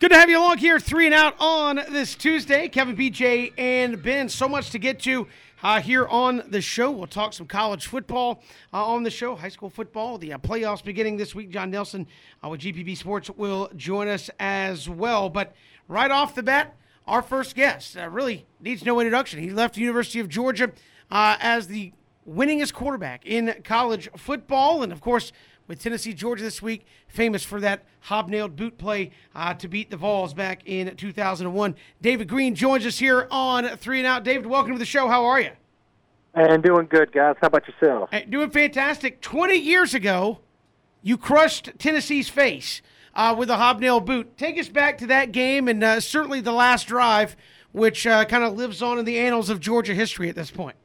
Good to have you along here, three and out on this Tuesday. Kevin, BJ, and Ben. So much to get to uh, here on the show. We'll talk some college football uh, on the show, high school football, the uh, playoffs beginning this week. John Nelson uh, with GPB Sports will join us as well. But right off the bat, our first guest uh, really needs no introduction. He left the University of Georgia uh, as the winningest quarterback in college football, and of course with Tennessee, Georgia this week, famous for that hobnailed boot play uh, to beat the Vols back in 2001. David Greene joins us here on Three and Out. David, welcome to the show. How are you? And doing good, guys. How about yourself? Hey, doing fantastic. 20 years ago, you crushed Tennessee's face uh, with a hobnail boot. Take us back to that game and uh, certainly the last drive, which uh, kind of lives on in the annals of Georgia history at this point.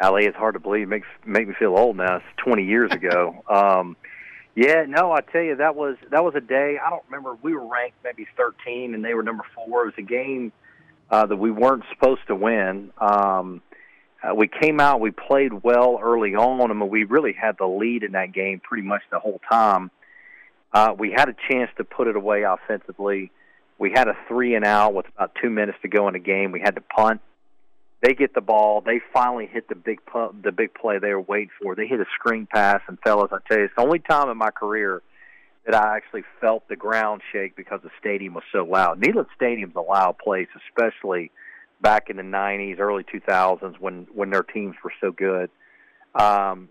Ali, it's hard to believe. Makes make me feel old now. It's 20 years ago. um, yeah, no, I tell you that was that was a day. I don't remember. We were ranked maybe 13, and they were number four. It was a game uh, that we weren't supposed to win. Um, uh, we came out, we played well early on. I mean, we really had the lead in that game pretty much the whole time. Uh, we had a chance to put it away offensively. We had a three and out with about two minutes to go in the game. We had to punt they get the ball. They finally hit the big pu- the big play they were waiting for. They hit a screen pass, and fellas, I tell you, it's the only time in my career that I actually felt the ground shake because the stadium was so loud. Neyland Stadium's a loud place, especially back in the '90s, early 2000s when when their teams were so good. Um,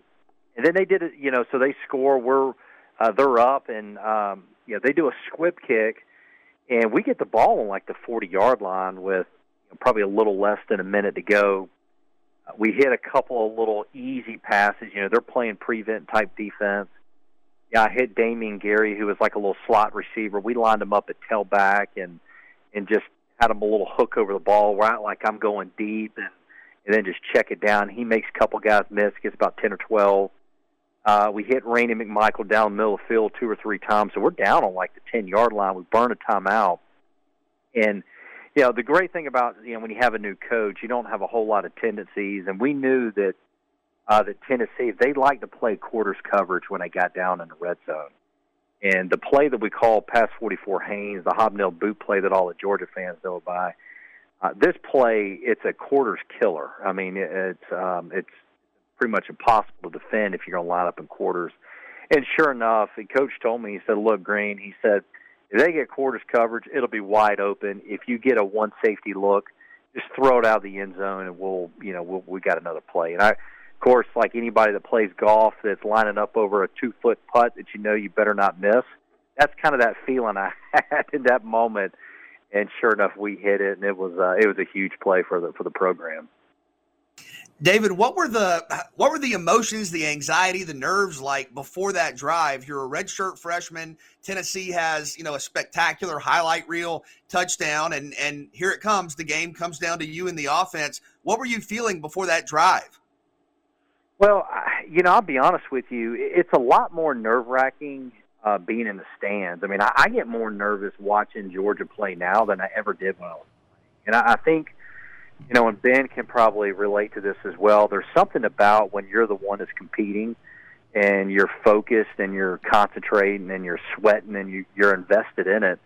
and then they did it, you know. So they score. We're uh, they're up, and um, you know they do a squib kick, and we get the ball on like the 40 yard line with probably a little less than a minute to go. Uh, we hit a couple of little easy passes. You know, they're playing prevent type defense. Yeah, I hit Damien Gary, who was like a little slot receiver. We lined him up at tailback and and just had him a little hook over the ball, right like I'm going deep, and and then just check it down. He makes a couple guys miss, gets about ten or twelve. Uh, we hit Randy McMichael down the middle of the field two or three times, so we're down on like the ten yard line. We burn a timeout, and know, the great thing about you know when you have a new coach, you don't have a whole lot of tendencies, and we knew that uh, that Tennessee they like to play quarters coverage when they got down in the red zone, and the play that we call pass 44 Haynes, the hobnail boot play that all the Georgia fans know by. Uh, this play, it's a quarters killer. I mean, it, it's um, it's pretty much impossible to defend if you're going to line up in quarters. And sure enough, the coach told me, he said, "Look, Greene," he said if they get quarters coverage, it'll be wide open. If you get a one safety look, just throw it out of the end zone, and we'll, you know, we'll, we got another play. And I, of course, like anybody that plays golf that's lining up over a two foot putt that you know you better not miss. That's kind of that feeling I had in that moment. And sure enough, we hit it, and it was uh, it was a huge play for the for the program. David, what were the what were the emotions, the anxiety, the nerves like before that drive? You're a redshirt freshman. Tennessee has, you know, a spectacular highlight reel touchdown and and here it comes. The game comes down to you and the offense. What were you feeling before that drive? Well, you know, I'll be honest with you. It's a lot more nerve-wracking uh, being in the stands. I mean, I, I get more nervous watching Georgia play now than I ever did when I was playing. And I, I think – you know, and Ben can probably relate to this as well. There's something about when you're the one that's competing and you're focused and you're concentrating and you're sweating and you, you're invested in it.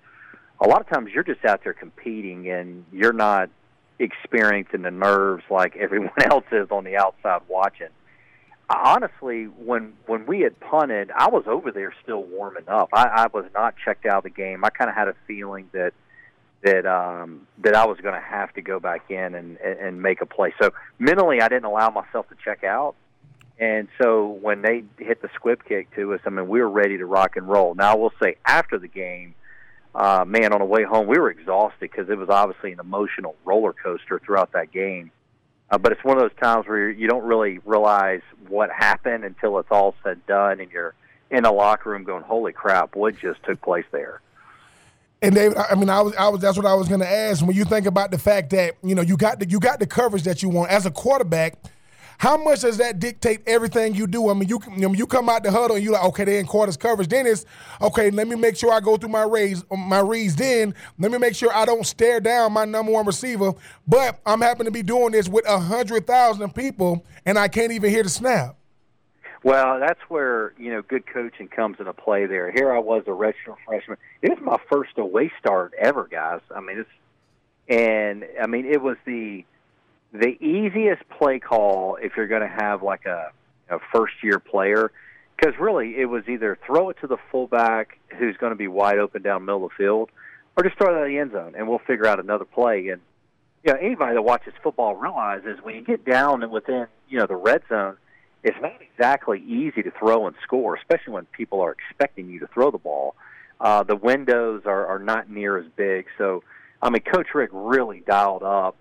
A lot of times you're just out there competing and you're not experiencing the nerves like everyone else is on the outside watching. Honestly, when when we had punted, I was over there still warming up. I, I was not checked out of the game. I kind of had a feeling that that um, that I was going to have to go back in and, and make a play. So mentally, I didn't allow myself to check out. And so when they hit the squib kick to us, I mean, we were ready to rock and roll. Now, I will say after the game, uh, man, on the way home, we were exhausted because it was obviously an emotional roller coaster throughout that game. Uh, but it's one of those times where you don't really realize what happened until it's all said done, and you're in the locker room going, "Holy crap, what just took place there?" And David, I mean, I was, I was. That's what I was going to ask. When you think about the fact that you know you got the you got the coverage that you want as a quarterback, how much does that dictate everything you do? I mean, you you, know, you come out the huddle and you like, okay, they in quarters coverage. Then it's okay. Let me make sure I go through my raise, my reads. Then let me make sure I don't stare down my number one receiver. But I'm happen to be doing this with a hundred thousand people, and I can't even hear the snap. Well, that's where you know good coaching comes into play. There, here I was a redshirt freshman. It was my first away start ever, guys. I mean, it's and I mean it was the the easiest play call if you're going to have like a, a first year player because really it was either throw it to the fullback who's going to be wide open down middle of the field, or just throw it out of the end zone and we'll figure out another play. And you know anybody that watches football realizes when you get down and within you know the red zone it's not exactly easy to throw and score, especially when people are expecting you to throw the ball. Uh, the windows are, are not near as big. So, I mean, Coach Richt really dialed up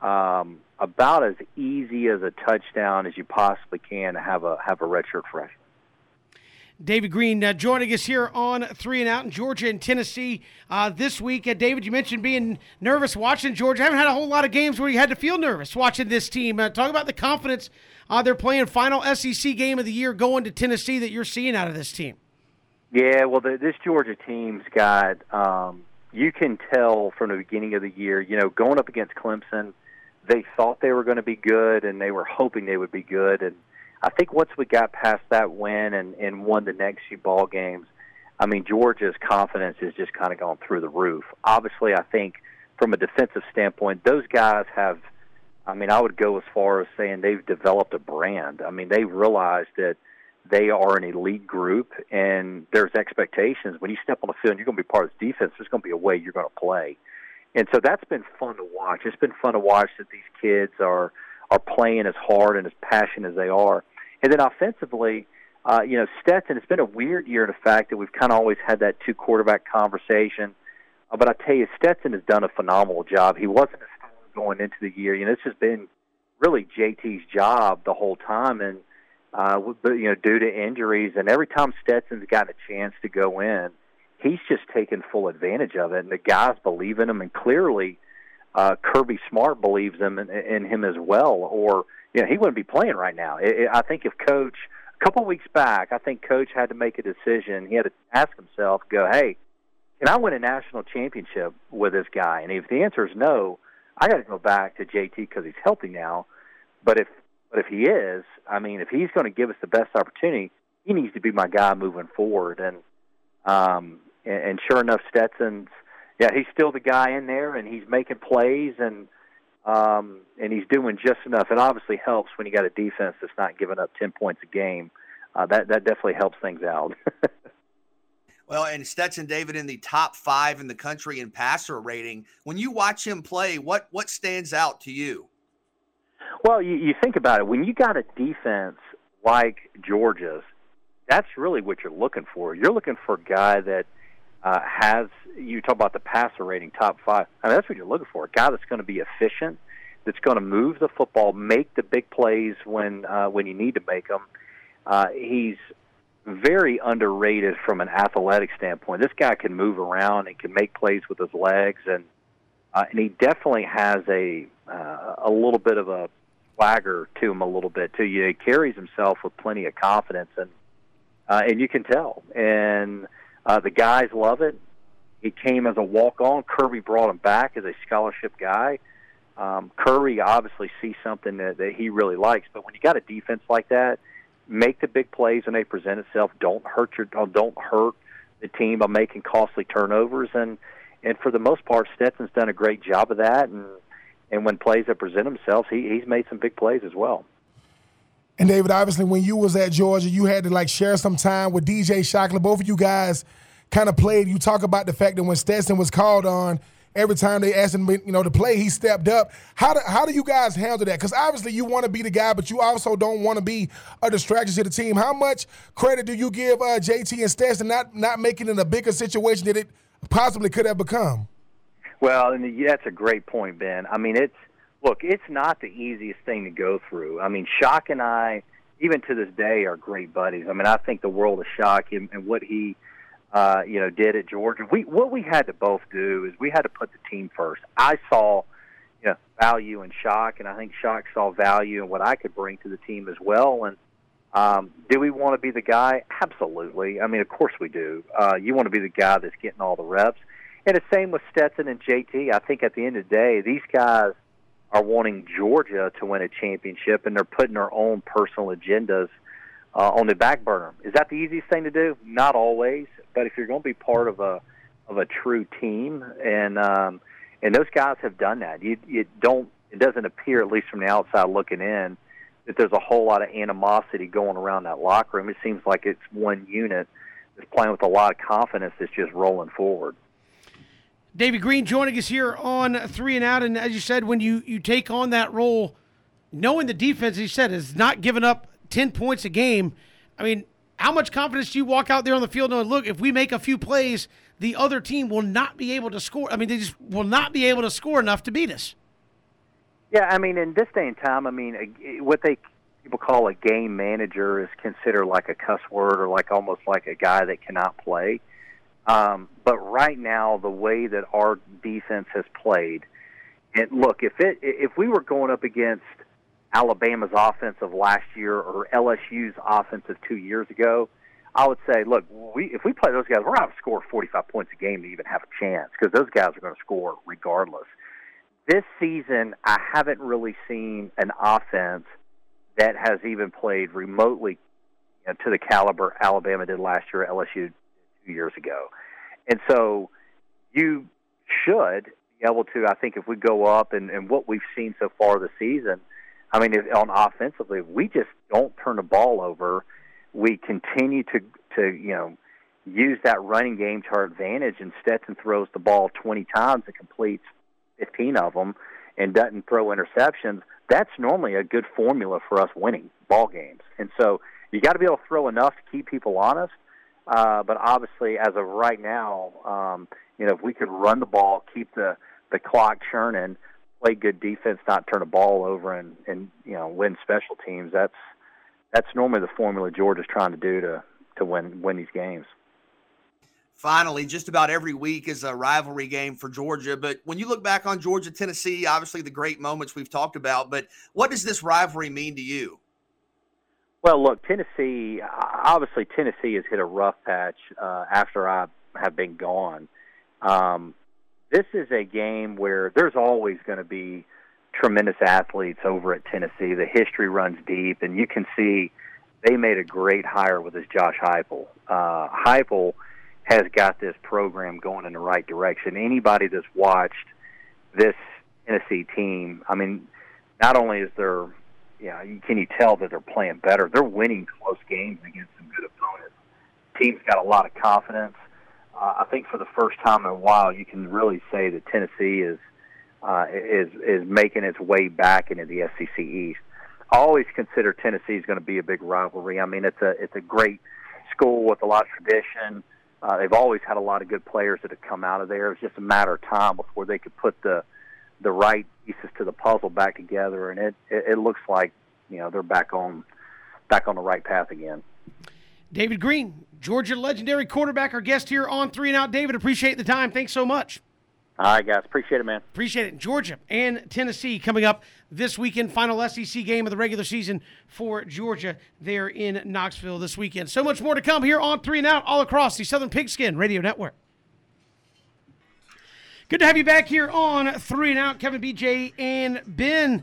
um, about as easy as a touchdown as you possibly can to have a have a redshirt freshman. David Greene uh, joining us here on Three and Out in Georgia and Tennessee uh, this week. Uh, David, you mentioned being nervous watching Georgia. I haven't had a whole lot of games where you had to feel nervous watching this team. Uh, talk about the confidence uh, they're playing final SEC game of the year going to Tennessee that you're seeing out of this team. Yeah, well, the, this Georgia team's got. Um, you can tell from the beginning of the year. You know, going up against Clemson, they thought they were going to be good, and they were hoping they would be good. And I think once we got past that win and and won the next few ball games, I mean, Georgia's confidence is just kind of gone through the roof. Obviously, I think from a defensive standpoint, those guys have I mean, I would go as far as saying they've developed a brand. I mean, they realized that they are an elite group, and there's expectations. When you step on the field you're going to be part of this defense, there's going to be a way you're going to play. And so that's been fun to watch. It's been fun to watch that these kids are are playing as hard and as passionate as they are. And then offensively, uh, you know, Stetson, it's been a weird year in the fact that we've kind of always had that two quarterback conversation. Uh, but I tell you, Stetson has done a phenomenal job. He wasn't a going into the year. You know, this has been really JT's job the whole time, and uh, you know, due to injuries, and every time Stetson's gotten a chance to go in, he's just taken full advantage of it, and the guys believe in him, and clearly, uh, Kirby Smart believes him in, in him as well, or you know, he wouldn't be playing right now. It, it, I think if Coach a couple weeks back, I think Coach had to make a decision. He had to ask himself, go, hey, can I win a national championship with this guy? And if the answer is no, I got to go back to JT because he's healthy now. But if but if he is, I mean, if he's going to give us the best opportunity, he needs to be my guy moving forward. And um, and, and sure enough, Stetson's yeah, he's still the guy in there, and he's making plays, and um, and he's doing just enough. It obviously helps when you got a defense that's not giving up ten points a game. Uh, that that definitely helps things out. Well, and Stetson David in the top five in the country in passer rating. When you watch him play, what what stands out to you? Well, you, you think about it. When you got a defense like Georgia's, that's really what you're looking for. You're looking for a guy that uh, has. You talk about the passer rating, top five. I mean, that's what you're looking for. A guy that's going to be efficient, that's going to move the football, make the big plays when uh, when you need to make them. Uh, he's very underrated from an athletic standpoint. This guy can move around and can make plays with his legs, and uh, and he definitely has a uh, a little bit of a swagger to him a little bit too. He carries himself with plenty of confidence, and uh, and you can tell. And uh, the guys love it. He came as a walk on. Kirby brought him back as a scholarship guy. Um, Kirby obviously sees something that, that he really likes, but when you got a defense like that make the big plays when they present itself. Don't hurt your uh, don't hurt the team by making costly turnovers and and for the most part, Stetson's done a great job of that. And and when plays that present themselves, he he's made some big plays as well. And David, obviously, when you was at Georgia, you had to like share some time with DJ Shockley. Both of you guys kind of played. You talk about the fact that when Stetson was called on, every time they asked him, you know, to play, he stepped up. How do how do you guys handle that? Because obviously you want to be the guy, but you also don't want to be a distraction to the team. How much credit do you give uh, JT and Stetson not not making it a bigger situation that it possibly could have become? Well, and that's a great point, Ben. I mean, it's look, it's not the easiest thing to go through. I mean, Shock and I, even to this day, are great buddies. I mean, I think the world of Shock and, and what he uh, you know, did at Georgia. We what we had to both do is we had to put the team first. I saw, you know, value in Shock, and I think Shock saw value in what I could bring to the team as well. And um, do we want to be the guy? Absolutely. I mean, of course we do. Uh, you want to be the guy that's getting all the reps. And the same with Stetson and JT. I think at the end of the day, these guys are wanting Georgia to win a championship, and they're putting their own personal agendas uh, on the back burner. Is that the easiest thing to do? Not always, but if you're going to be part of a of a true team, and um, and those guys have done that. You, you don't. It doesn't appear, at least from the outside looking in, that there's a whole lot of animosity going around that locker room. It seems like it's one unit that's playing with a lot of confidence that's just rolling forward. David Greene joining us here on three and out, and as you said, when you you take on that role, knowing the defense, as you said, is not giving up ten points a game. I mean, how much confidence do you walk out there on the field knowing, look, if we make a few plays, the other team will not be able to score. I mean, they just will not be able to score enough to beat us. Yeah, I mean, in this day and time, I mean, what they people call a game manager is considered like a cuss word or like almost like a guy that cannot play. Um, but right now, the way that our defense has played, and look, if it if we were going up against Alabama's offensive last year or LSU's offensive two years ago, I would say, look, we if we play those guys, we're going to score 45 points a game to even have a chance because those guys are going to score regardless. This season, I haven't really seen an offense that has even played remotely you know, to the caliber Alabama did last year, LSU two years ago, and so you should be able to. I think if we go up and, and what we've seen so far this season, I mean, on offensively, we just don't turn the ball over we continue to to you know use that running game to our advantage, and Stetson throws the ball 20 times and completes 15 of them, and doesn't throw interceptions. That's normally a good formula for us winning ball games. And so you got to be able to throw enough to keep people honest. Uh, but obviously, as of right now, um, you know, if we could run the ball, keep the the clock churning, play good defense, not turn a ball over, and and you know, win special teams, that's that's normally the formula Georgia's trying to do to to win win these games. Finally, just about every week is a rivalry game for Georgia. But when you look back on Georgia Tennessee, obviously the great moments we've talked about, but what does this rivalry mean to you? Well, look, Tennessee, obviously, Tennessee has hit a rough patch uh, after I have been gone. Um, this is a game where there's always going to be tremendous athletes over at Tennessee. The history runs deep, and you can see they made a great hire with this Josh Heupel. Uh, Heupel has got this program going in the right direction. Anybody that's watched this Tennessee team, I mean, not only is there, you know, can you tell that they're playing better, they're winning close games against some good opponents. Team's got a lot of confidence. Uh, I think for the first time in a while, you can really say that Tennessee is – uh, is is making its way back into the SEC East. I always consider Tennessee is going to be a big rivalry. I mean, it's a it's a great school with a lot of tradition. Uh, they've always had a lot of good players that have come out of there. It's just a matter of time before they could put the the right pieces to the puzzle back together, and it it, it looks like you know they're back on back on the right path again. David Greene, Georgia legendary quarterback, our guest here on Three and Out. David, appreciate the time. Thanks so much. All right, guys. Appreciate it, man. Appreciate it. Georgia and Tennessee coming up this weekend. Final SEC game of the regular season for Georgia there in Knoxville this weekend. So much more to come here on Three and Out all across the Southern Pigskin Radio Network. Good to have you back here on Three and Out. Kevin, BJ, and Ben.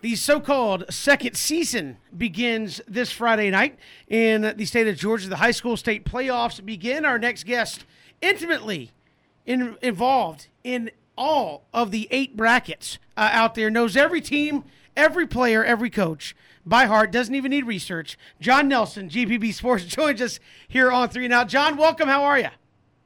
The so called second season begins this Friday night in the state of Georgia. The high school state playoffs begin. Our next guest, intimately in, involved in all of the eight brackets uh, out there, knows every team, every player, every coach by heart, doesn't even need research. John Nelson, GPB Sports, joins us here on Three Now. John, welcome. How are you?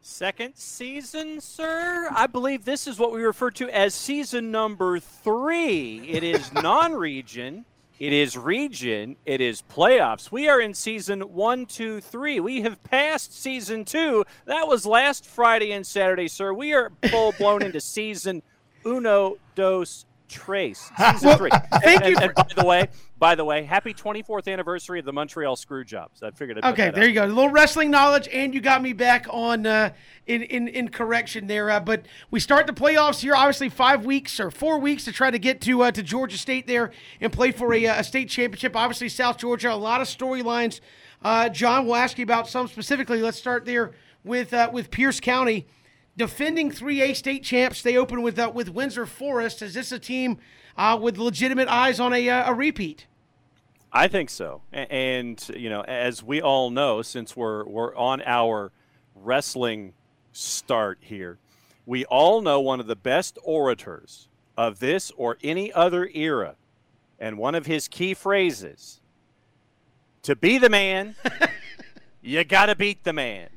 Second season, sir. I believe this is what we refer to as season number three. It is non region. It is region. It is playoffs. We are in season one, two, three. We have passed season two. That was last Friday and Saturday, sir. We are full blown into season uno, dos, trace. Season three. Thank and, you. And, and by the way, by the way, happy 24th anniversary of the Montreal Screwjobs. I figured. I'd okay, there up. you go. A little wrestling knowledge, and you got me back on uh, in, in in correction there. Uh, but we start the playoffs here. Obviously, five weeks or four weeks to try to get to uh, to Georgia State there and play for a, uh, a state championship. Obviously, South Georgia. A lot of storylines. Uh, John, we'll ask you about some specifically. Let's start there with uh, with Pierce County defending 3A state champs. They open with uh, with Windsor Forest. Is this a team uh, with legitimate eyes on a, uh, a repeat? I think so. And, you know, as we all know, since we're, we're on our wrestling start here, we all know one of the best orators of this or any other era. And one of his key phrases to be the man, you got to beat the man.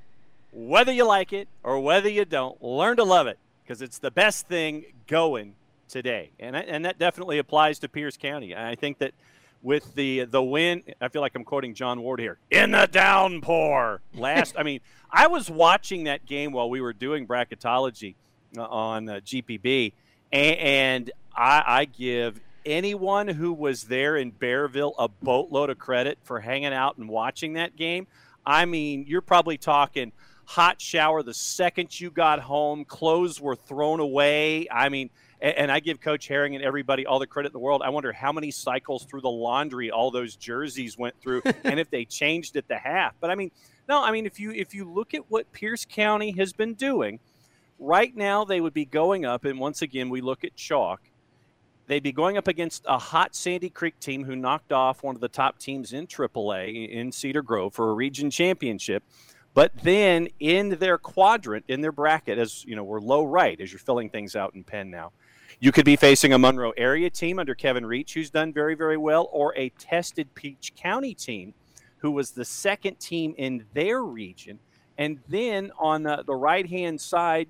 Whether you like it or whether you don't, learn to love it because it's the best thing going today. And, and that definitely applies to Pierce County. I think that with the the win. I feel like I'm quoting John Ward here. In the downpour. Last, I mean, I was watching that game while we were doing bracketology uh, on uh, GPB, and, and I, I give anyone who was there in Bearville a boatload of credit for hanging out and watching that game. I mean, you're probably talking hot shower the second you got home, clothes were thrown away. I mean, and, I give Coach Herring and everybody all the credit in the world. I wonder how many cycles through the laundry all those jerseys went through, and if they changed at the half. But I mean, no, I mean if you if you look at what Pierce County has been doing, right now they would be going up, and once again we look at chalk. They'd be going up against a hot Sandy Creek team who knocked off one of the top teams in AAA in Cedar Grove for a region championship. But then in their quadrant, in their bracket, as you know, we're low right as you're filling things out in Penn now. You could be facing a Monroe area team under Kevin Reach, who's done very, very well, or a tested Peach County team, who was the second team in their region. And then on the, right hand side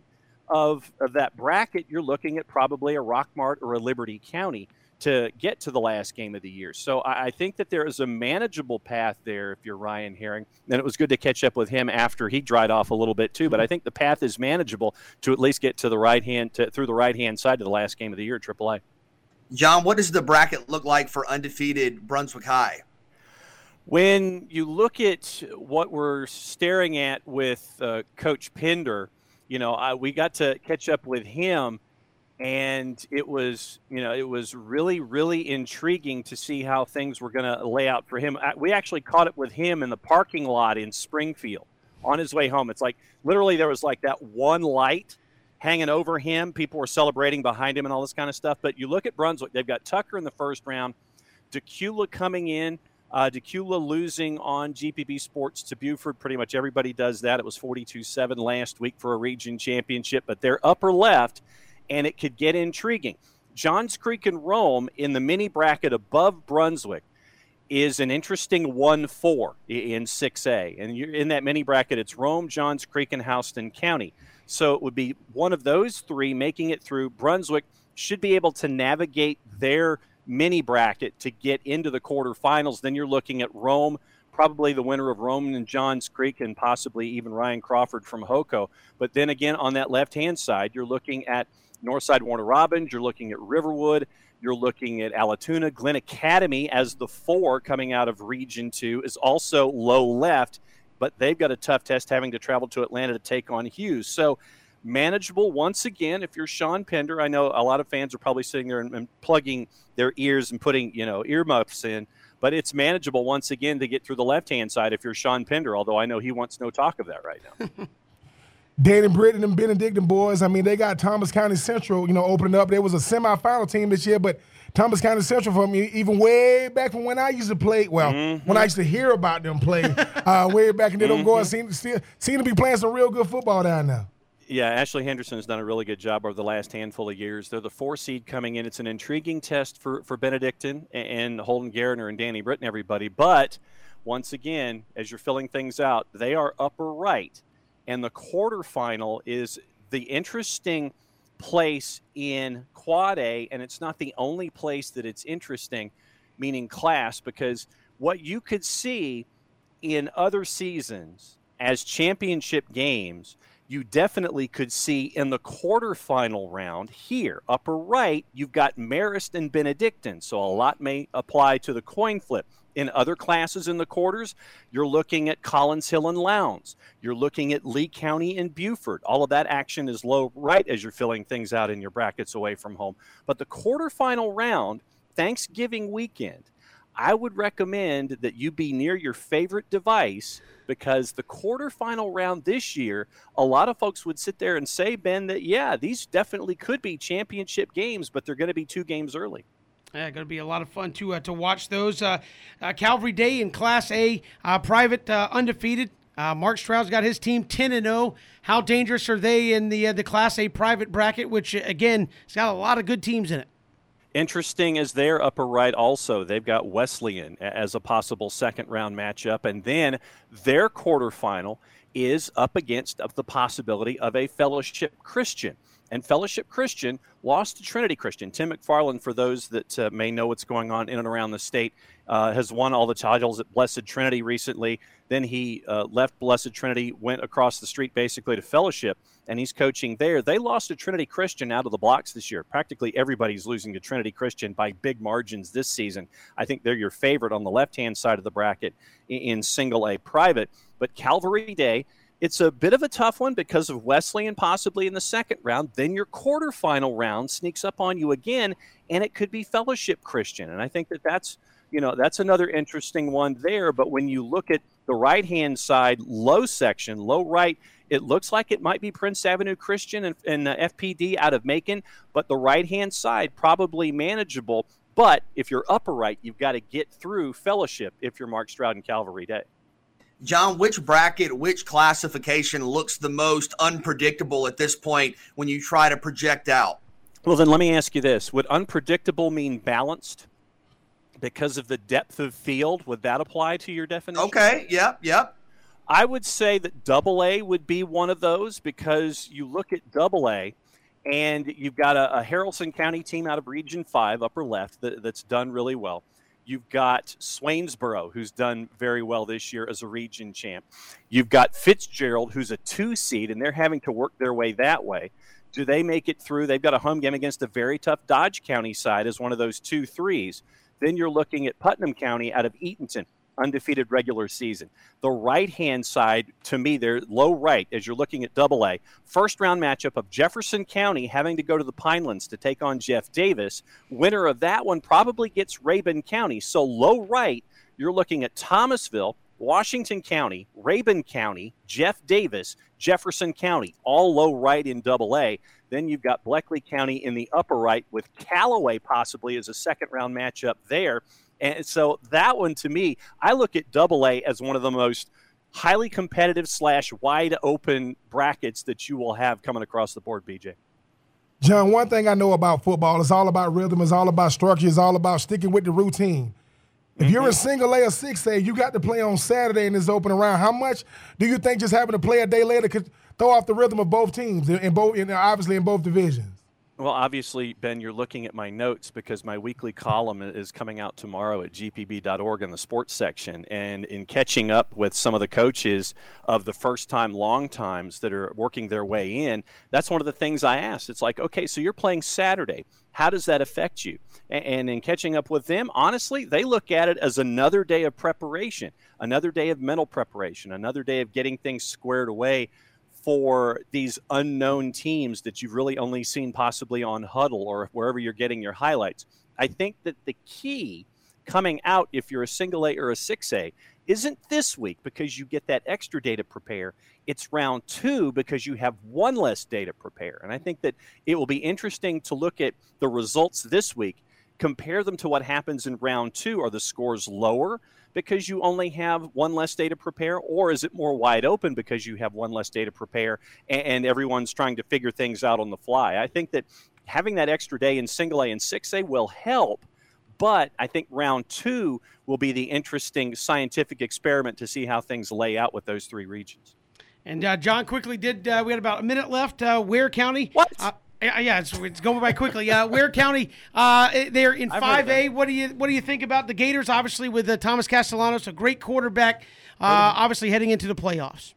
of, of that bracket, you're looking at probably a Rockmart or a Liberty County to get to the last game of the year. So I, I, think that there is a manageable path there if you're Ryan Herring. And it was good to catch up with him after he dried off a little bit too. But I think the path is manageable to at least get to the right hand to, through the right hand side to the last game of the year at AAA. John, what does the bracket look like for undefeated Brunswick High? When you look at what we're staring at with uh, Coach Pender, you know, I, we got to catch up with him and it was you know it was really really intriguing to see how things were going to lay out for him we actually caught it with him in the parking lot in springfield on his way home it's like literally there was like that one light hanging over him people were celebrating behind him and all this kind of stuff but you look at brunswick they've got tucker in the first round Dacula coming in uh, Dacula losing on GPB Sports to Buford. Pretty much everybody does that. It was 42 7 last week for a region championship, but their upper left and it could get intriguing. Johns Creek and Rome in the mini bracket above Brunswick is an interesting 1 4 in 6A. And in that mini bracket, it's Rome, Johns Creek, and Houston County. So it would be one of those three making it through. Brunswick should be able to navigate their mini bracket to get into the quarterfinals. Then you're looking at Rome, probably the winner of Rome and Johns Creek, and possibly even Ryan Crawford from HoCo. But then again, on that left hand side, you're looking at Northside Warner Robins, you're looking at Riverwood, you're looking at Allatoona. Glynn Academy, as the four coming out of Region 2, is also low left, but they've got a tough test having to travel to Atlanta to take on Hughes. So, manageable once again if you're Sean Pender. I know a lot of fans are probably sitting there and, and plugging their ears and putting, you know, earmuffs in, but it's manageable once again to get through the left hand side if you're Sean Pender, although I know he wants no talk of that right now. Danny Britton and Benedictine boys. I mean, they got Thomas County Central, you know, opening up. There was a semifinal team this year, but Thomas County Central for me, even way back from when I used to play. Well, mm-hmm. when I used to hear about them play, uh, way back in the mm-hmm. going, seem, seem, seem to be playing some real good football down there. Yeah, Ashley Henderson has done a really good job over the last handful of years. They're the four seed coming in. It's an intriguing test for, for Benedictine and Holden Garner and Danny Britton, everybody. But once again, as you're filling things out, they are upper right and the quarterfinal is the interesting place in quad A, and it's not the only place that it's interesting, meaning class, because what you could see in other seasons as championship games, you definitely could see in the quarterfinal round here, upper right, you've got Marist and Benedictine, so a lot may apply to the coin flip. In other classes in the quarters, you're looking at Collins Hill and Lowndes. You're looking at Lee County and Buford. All of that action is low right as you're filling things out in your brackets away from home. But the quarterfinal round, Thanksgiving weekend, I would recommend that you be near your favorite device because the quarterfinal round this year, a lot of folks would sit there and say, Ben, that yeah, these definitely could be championship games, but they're going to be two games early. Yeah, going to be a lot of fun to uh, to watch those. Uh, uh, Calvary Day in Class A, uh, private uh, undefeated. Uh, Mark Stroud's got his team 10 and 0. How dangerous are they in the the Class A private bracket, which again it's got a lot of good teams in it? Interesting as their upper right also. They've got Wesleyan as a possible second round matchup. And then their quarterfinal is up against the possibility of a fellowship Christian. And Fellowship Christian lost to Trinity Christian. Tim McFarlin, for those that uh, may know what's going on in and around the state, uh, has won all the titles at Blessed Trinity recently. Then he uh, left Blessed Trinity, went across the street basically to Fellowship, and he's coaching there. They lost to Trinity Christian out of the blocks this year. Practically everybody's losing to Trinity Christian by big margins this season. I think they're your favorite on the left hand side of the bracket in single A private. But Calvary Day, it's a bit of a tough one because of Wesleyan possibly in the second round. Then your quarterfinal round sneaks up on you again, and it could be Fellowship Christian. And I think that that's you know that's another interesting one there. But when you look at the right hand side, low section, low right, it looks like it might be Prince Avenue Christian and, and uh, FPD out of Macon, but the right hand side probably manageable. But if you're upper right, you've got to get through fellowship if you're Mark Stroud and Calvary Day. John, which bracket, which classification looks the most unpredictable at this point when you try to project out? Well, then let me ask you this Would unpredictable mean balanced? because of the depth of field. Would that apply to your definition? Okay. Yep. Yep. I would say that double A would be one of those because you look at double A and you've got a, a, Haralson County team out of Region 5, upper left, that, that's done really well. You've got Swainsboro, who's done very well this year as a region champ. You've got Fitzgerald, who's a two seed, and they're having to work their way that way. Do they make it through? They've got a home game against a very tough Dodge County side as one of those two threes. Then you're looking at Putnam County out of Eatonton, undefeated regular season. The right hand side, to me, they're low right as you're looking at double A. First round matchup of Jefferson County having to go to the Pinelands to take on Jeff Davis. Winner of that one probably gets Rabun County. So low right, you're looking at Thomasville, Washington County, Rabun County, Jeff Davis, Jefferson County, all low right in double A. Then you've got Bleckley County in the upper right with Callaway possibly as a second round matchup there. And so that one to me, I look at double A as one of the most highly competitive slash wide open brackets that you will have coming across the board, BJ. John, one thing I know about football is all about rhythm, it's all about structure, it's all about sticking with the routine. If mm-hmm. you're in single A or six A, you got to play on Saturday in this open round. How much do you think just having to play a day later could throw off the rhythm of both teams in both, in, obviously in both divisions. Well, obviously, Ben, you're looking at my notes because my weekly column is coming out tomorrow at gpb.org in the sports section. And in catching up with some of the coaches of the first time, long times that are working their way in, that's one of the things I asked. It's like, okay, so you're playing Saturday. How does that affect you? And in catching up with them, honestly, they look at it as another day of preparation, another day of mental preparation, another day of getting things squared away for these unknown teams that you've really only seen possibly on Hudl or wherever you're getting your highlights. I think that the key coming out if you're a single A or a 6A isn't this week because you get that extra day to prepare. It's round two because you have one less day to prepare. And I think that it will be interesting to look at the results this week, compare them to what happens in round two. Are the scores lower? Because you only have one less day to prepare, or is it more wide open because you have one less day to prepare and, and everyone's trying to figure things out on the fly? I think that having that extra day in single A and 6A will help. But I think round two will be the interesting scientific experiment to see how things lay out with those three regions. And uh, John quickly did. Uh, we had about a minute left. Uh, Ware County. What? Uh, yeah, it's, it's going by quickly. Uh, Ware County, uh, they're in five A. What do you what do you think about the Gators? Obviously, with uh, Thomas Castellanos, a great quarterback, uh, obviously heading into the playoffs.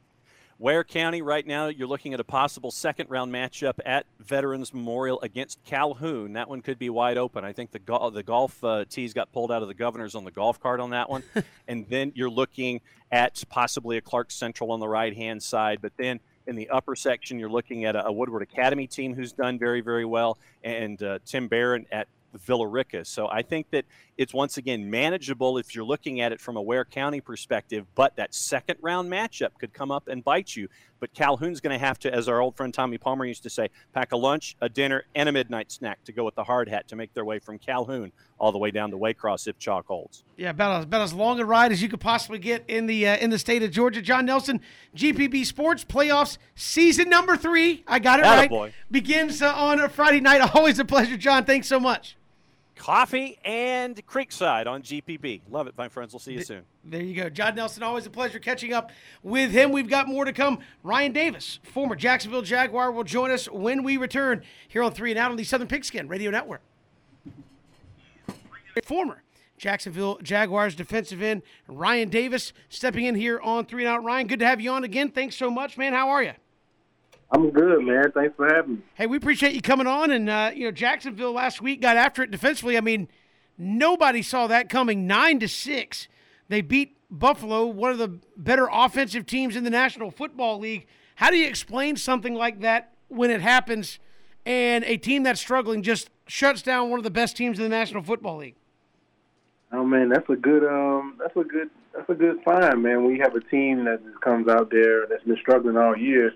Ware County, right now, you're looking at a possible second round matchup at Veterans Memorial against Calhoun. That one could be wide open. I think the, go- the golf uh, tees got pulled out of the governors on the golf cart on that one. and then you're looking at possibly a Clark Central on the right hand side. But then in the upper section, you're looking at a, a Woodward Academy team who's done very, very well, and uh, Tim Barron at Villa Rica. So I think that it's once again manageable if you're looking at it from a Ware County perspective, but that second round matchup could come up and bite you. But Calhoun's going to have to, as our old friend Tommy Palmer used to say, pack a lunch, a dinner, and a midnight snack to go with the hard hat to make their way from Calhoun all the way down to Waycross if chalk holds. Yeah, about, about as long a ride as you could possibly get in the uh, in the state of Georgia. John Nelson, GPB Sports Playoffs season number three. I got it right. Boy. Begins uh, on a Friday night. Always a pleasure, John. Thanks so much. Coffee and Creekside on GPB. Love it, my friends. We'll see you soon. There you go. John Nelson, always a pleasure catching up with him. We've got more to come. Ryan Davis, former Jacksonville Jaguar, will join us when we return here on 3 and Out on the Southern Pigskin Radio Network. Former Jacksonville Jaguars defensive end Ryan Davis stepping in here on 3 and Out. Ryan, good to have you on again. Thanks so much, man. How are you? I'm good, man. Thanks for having me. Hey, we appreciate you coming on. And, uh, you know, Jacksonville last week got after it defensively. I mean, nobody saw that coming. Nine to six. They beat Buffalo, one of the better offensive teams in the National Football League. How do you explain something like that when it happens and a team that's struggling just shuts down one of the best teams in the National Football League? Oh man, that's a good um that's a good that's a good sign, man. When you have a team that just comes out there that's been struggling all year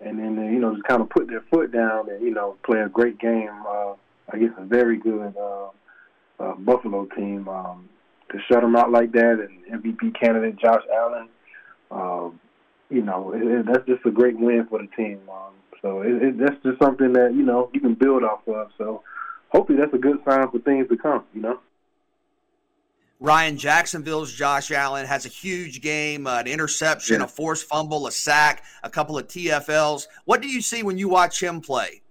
and then you know just kind of put their foot down and you know play a great game uh against a very good uh, uh Buffalo team. Um to shut them out like that and MVP candidate Josh Allen, um, you know, it, it, that's just a great win for the team. Um, so it, it, that's just something that you know you can build off of. So hopefully that's a good sign for things to come. You know. Ryan Jacksonville's Josh Allen has a huge game, uh, an interception, yeah. a forced fumble, a sack, a couple of TFLs. What do you see when you watch him play?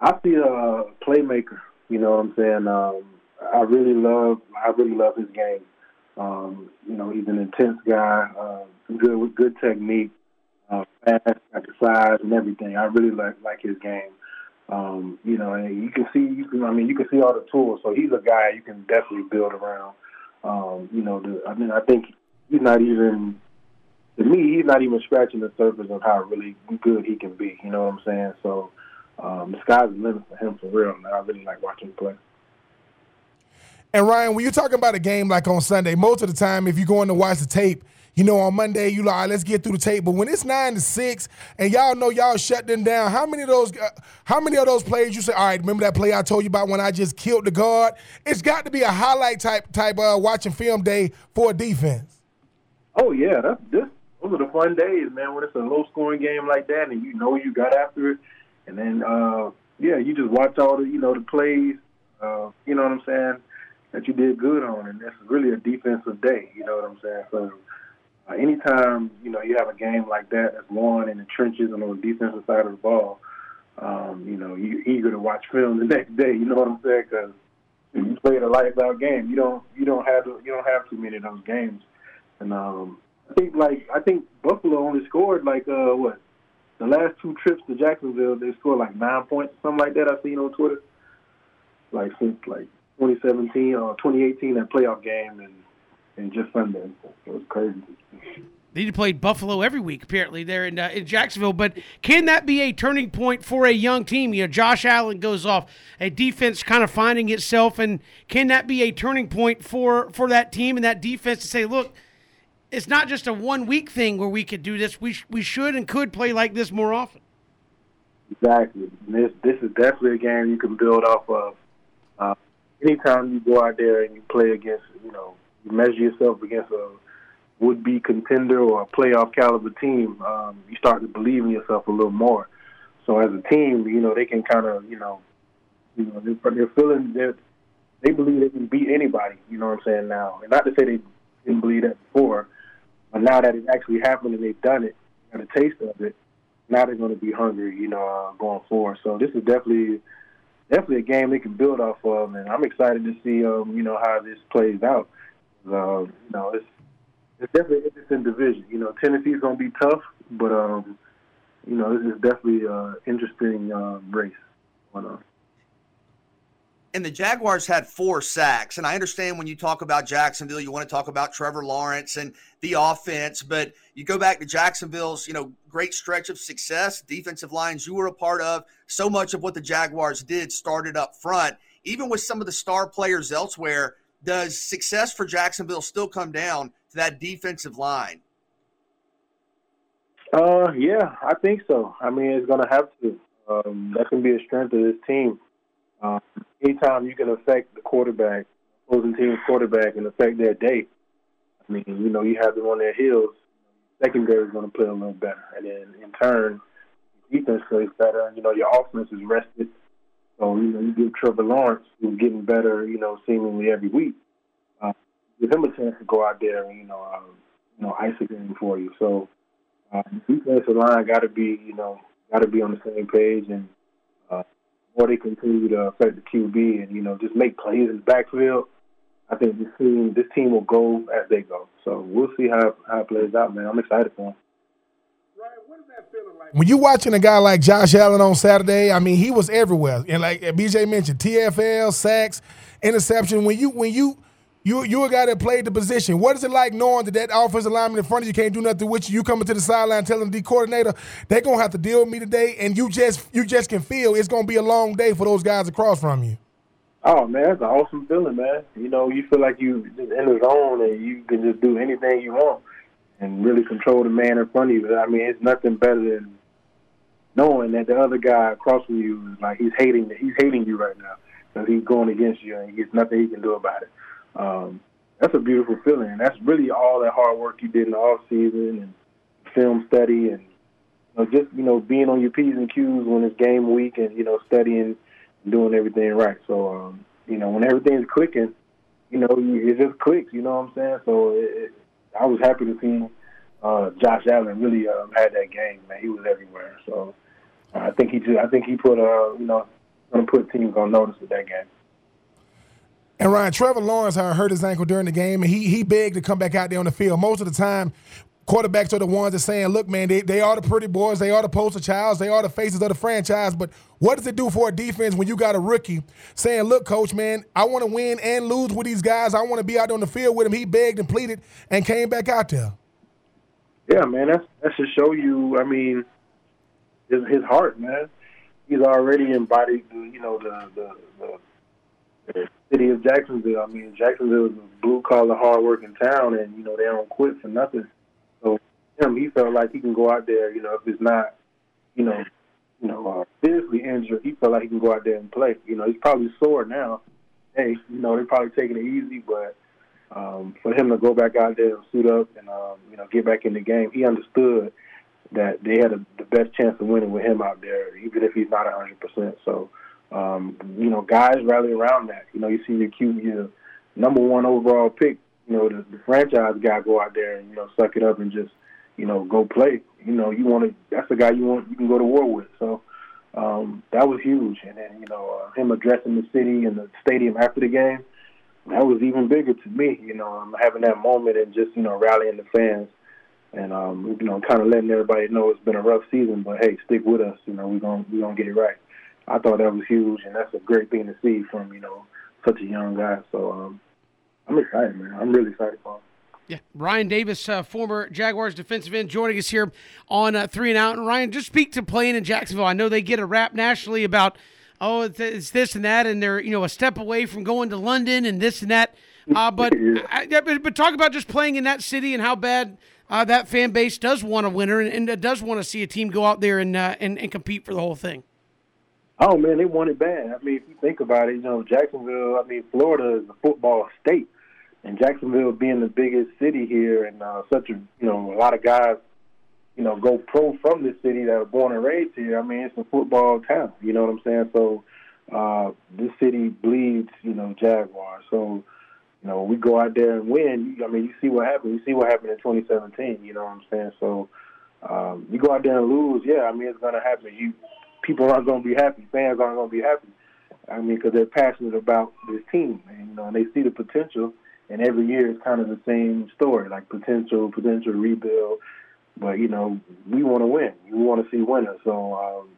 I see a playmaker. You know what I'm saying? Um, I really love I really love his game. Um, you know, he's an intense guy, uh, good with good technique, uh, fast, got the size and everything. I really like like his game. Um, you know, and you can see you can I mean you can see all the tools. So he's a guy you can definitely build around. Um, you know, the, I mean I think he's not even to me he's not even scratching the surface of how really good he can be. You know what I'm saying? So um, the sky's the limit for him for real. And I really like watching him play. And Ryan, when you're talking about a game like on Sunday, most of the time, if you're going to watch the tape, you know, on Monday, you like, let's get through the tape. But when it's nine to six, and y'all know y'all shut them down, how many of those, uh, how many of those plays you say, all right, remember that play I told you about when I just killed the guard? It's got to be a highlight type type uh, watching film day for defense. Oh yeah, that's this. Those are the fun days, man. When it's a low scoring game like that, and you know you got after it, and then uh, yeah, you just watch all the you know the plays. Uh, you know what I'm saying? that you did good on, and this is really a defensive day. You know what I'm saying? So uh, anytime you know you have a game like that that's won in the trenches and on the defensive side of the ball, um, you know you're eager to watch film the next day. You know what I'm saying? Because you played a lights out game. You don't you don't have you don't have too many of those games. And um, I think like I think Buffalo only scored like uh what the last two trips to Jacksonville they scored like nine points something like that. I've seen on Twitter. Like since like 2017 or uh, 2018 that playoff game and and just Sunday. It was crazy. They played Buffalo every week, apparently, there in, uh, in Jacksonville. But can that be a turning point for a young team? You know, Josh Allen goes off, a defense kind of finding itself, and can that be a turning point for for that team and that defense to say, look, it's not just a one week thing where we could do this. We sh- we should and could play like this more often. Exactly. This this is definitely a game you can build off of. Uh, anytime you go out there and you play against, you know, you measure yourself against a would-be contender or a playoff caliber team, um, you start to believe in yourself a little more. So as a team, you know, they can kind of, you know, you know, they're, they're feeling that they believe they can beat anybody. You know what I'm saying now, and not to say they didn't believe that before, but now that it's actually happened and they've done it, got a taste of it. Now they're going to be hungry, you know, uh, going forward. So this is definitely definitely a game they can build off of, and I'm excited to see um, you know how this plays out. Uh, you know, it's it's definitely an interesting division. You know, Tennessee's to be tough, but um, you know, this is definitely an interesting uh, race going on and the Jaguars had four sacks. And I understand when you talk about Jacksonville, you want to talk about Trevor Lawrence and the offense, but you go back to Jacksonville's, you know, great stretch of success, defensive lines you were a part of. So much of what the Jaguars did started up front. Even with some of the star players elsewhere, does success for Jacksonville still come down to that defensive line? Uh, yeah, I think so. I mean, it's going to have to. Um, that can be a strength of this team. Um, anytime you can affect the quarterback, opposing team's quarterback, and affect their day, I mean, you know, you have them on their heels. Secondary is going to play a little better, and then in turn, defense plays better. You know, your offense is rested. So you know, you give Trevor Lawrence, who's getting better, you know, seemingly every week, uh, give him a chance to go out there and you know, um, you know, ice a game for you. So uh, defensive line got to be, you know, got to be on the same page, and uh, more they continue to affect the QB and you know just make plays in the backfield. I think this team, this team will go as they go. So we'll see how how it plays out, man. I'm excited for them. When you watching a guy like Josh Allen on Saturday, I mean, he was everywhere, and like BJ mentioned, TFL, sacks, interception. When you when you you you a guy that played the position. What is it like knowing that that offensive lineman in front of you can't do nothing with you? You coming to the sideline telling the coordinator they're gonna have to deal with me today, and you just you just can feel it's gonna be a long day for those guys across from you. Oh man, that's an awesome feeling, man. You know, you feel like you just in the zone and you can just do anything you want and really control the man in front of you. I mean, it's nothing better than knowing that the other guy across from you is like he's hating he's hating you right now because he's going against you and there's nothing he can do about it. Um, that's a beautiful feeling, and that's really all that hard work you did in the off season and film study and you know, just you know being on your p's and q's when it's game week and you know studying and doing everything right. So um, you know when everything's clicking, you know it just clicks. You know what I'm saying? So it, I was happy to see uh, Josh Allen really um, had that game. Man, he was everywhere. So I think he just, I think he put uh you know gonna put teams on notice with that game. And Ryan, Trevor Lawrence hurt his ankle during the game, and he he begged to come back out there on the field. Most of the time, quarterbacks are the ones that saying, "Look, man, they, they are the pretty boys, they are the poster childs, they are the faces of the franchise." But what does it do for a defense when you got a rookie saying, "Look, coach, man, I want to win and lose with these guys. I want to be out on the field with him." He begged and pleaded and came back out there. Yeah, man, that's that should show you. I mean, his his heart, man. He's already embodied, the, you know, the, the the city of Jacksonville. I mean, Jacksonville is a blue collar, hard working town, and you know they don't quit for nothing. So him, he felt like he can go out there. You know, if it's not, you know, you know, uh, physically injured, he felt like he can go out there and play. You know, he's probably sore now. Hey, you know, they're probably taking it easy, but um, for him to go back out there and suit up and um, you know get back in the game, he understood that they had a, the best chance of winning with him out there, even if he's not hundred percent. So um, you know, guys rally around that. You know, you see your Q, your number one overall pick. You know, the, the franchise guy go out there and you know suck it up and just you know go play. You know, you want to. That's the guy you want. You can go to war with. So um, that was huge. And then you know uh, him addressing the city and the stadium after the game. That was even bigger to me. You know, I'm having that moment and just you know rallying the fans and um, you know, kind of letting everybody know it's been a rough season, but hey, stick with us. You know, we're gonna we're gonna get it right. I thought that was huge, and that's a great thing to see from you know such a young guy. So um, I'm excited, man. I'm really excited for him. Yeah, Ryan Davis, uh, former Jaguars defensive end, joining us here on uh, Three and Out. And Ryan, just speak to playing in Jacksonville. I know they get a rap nationally about oh it's, it's this and that, and they're you know a step away from going to London and this and that. Uh, but, I, but but talk about just playing in that city and how bad uh, that fan base does want a winner and, and does want to see a team go out there and, uh, and and compete for the whole thing. Oh man, they want it bad. I mean, if you think about it, you know, Jacksonville. I mean, Florida is a football state, and Jacksonville being the biggest city here, and uh, such a you know a lot of guys, you know, go pro from this city that are born and raised here. I mean, it's a football town. You know what I'm saying? So uh, this city bleeds, you know, Jaguars. So you know, we go out there and win. I mean, you see what happened. You see what happened in 2017. You know what I'm saying? So um, you go out there and lose. Yeah, I mean, it's gonna happen. You people aren't to be happy. Fans aren't to be happy. I mean, because they're passionate about this team, and you know, and they see the potential. And every year it's kind of the same story, like potential, potential rebuild. But you know, we want to win. We want to see winners. So, um,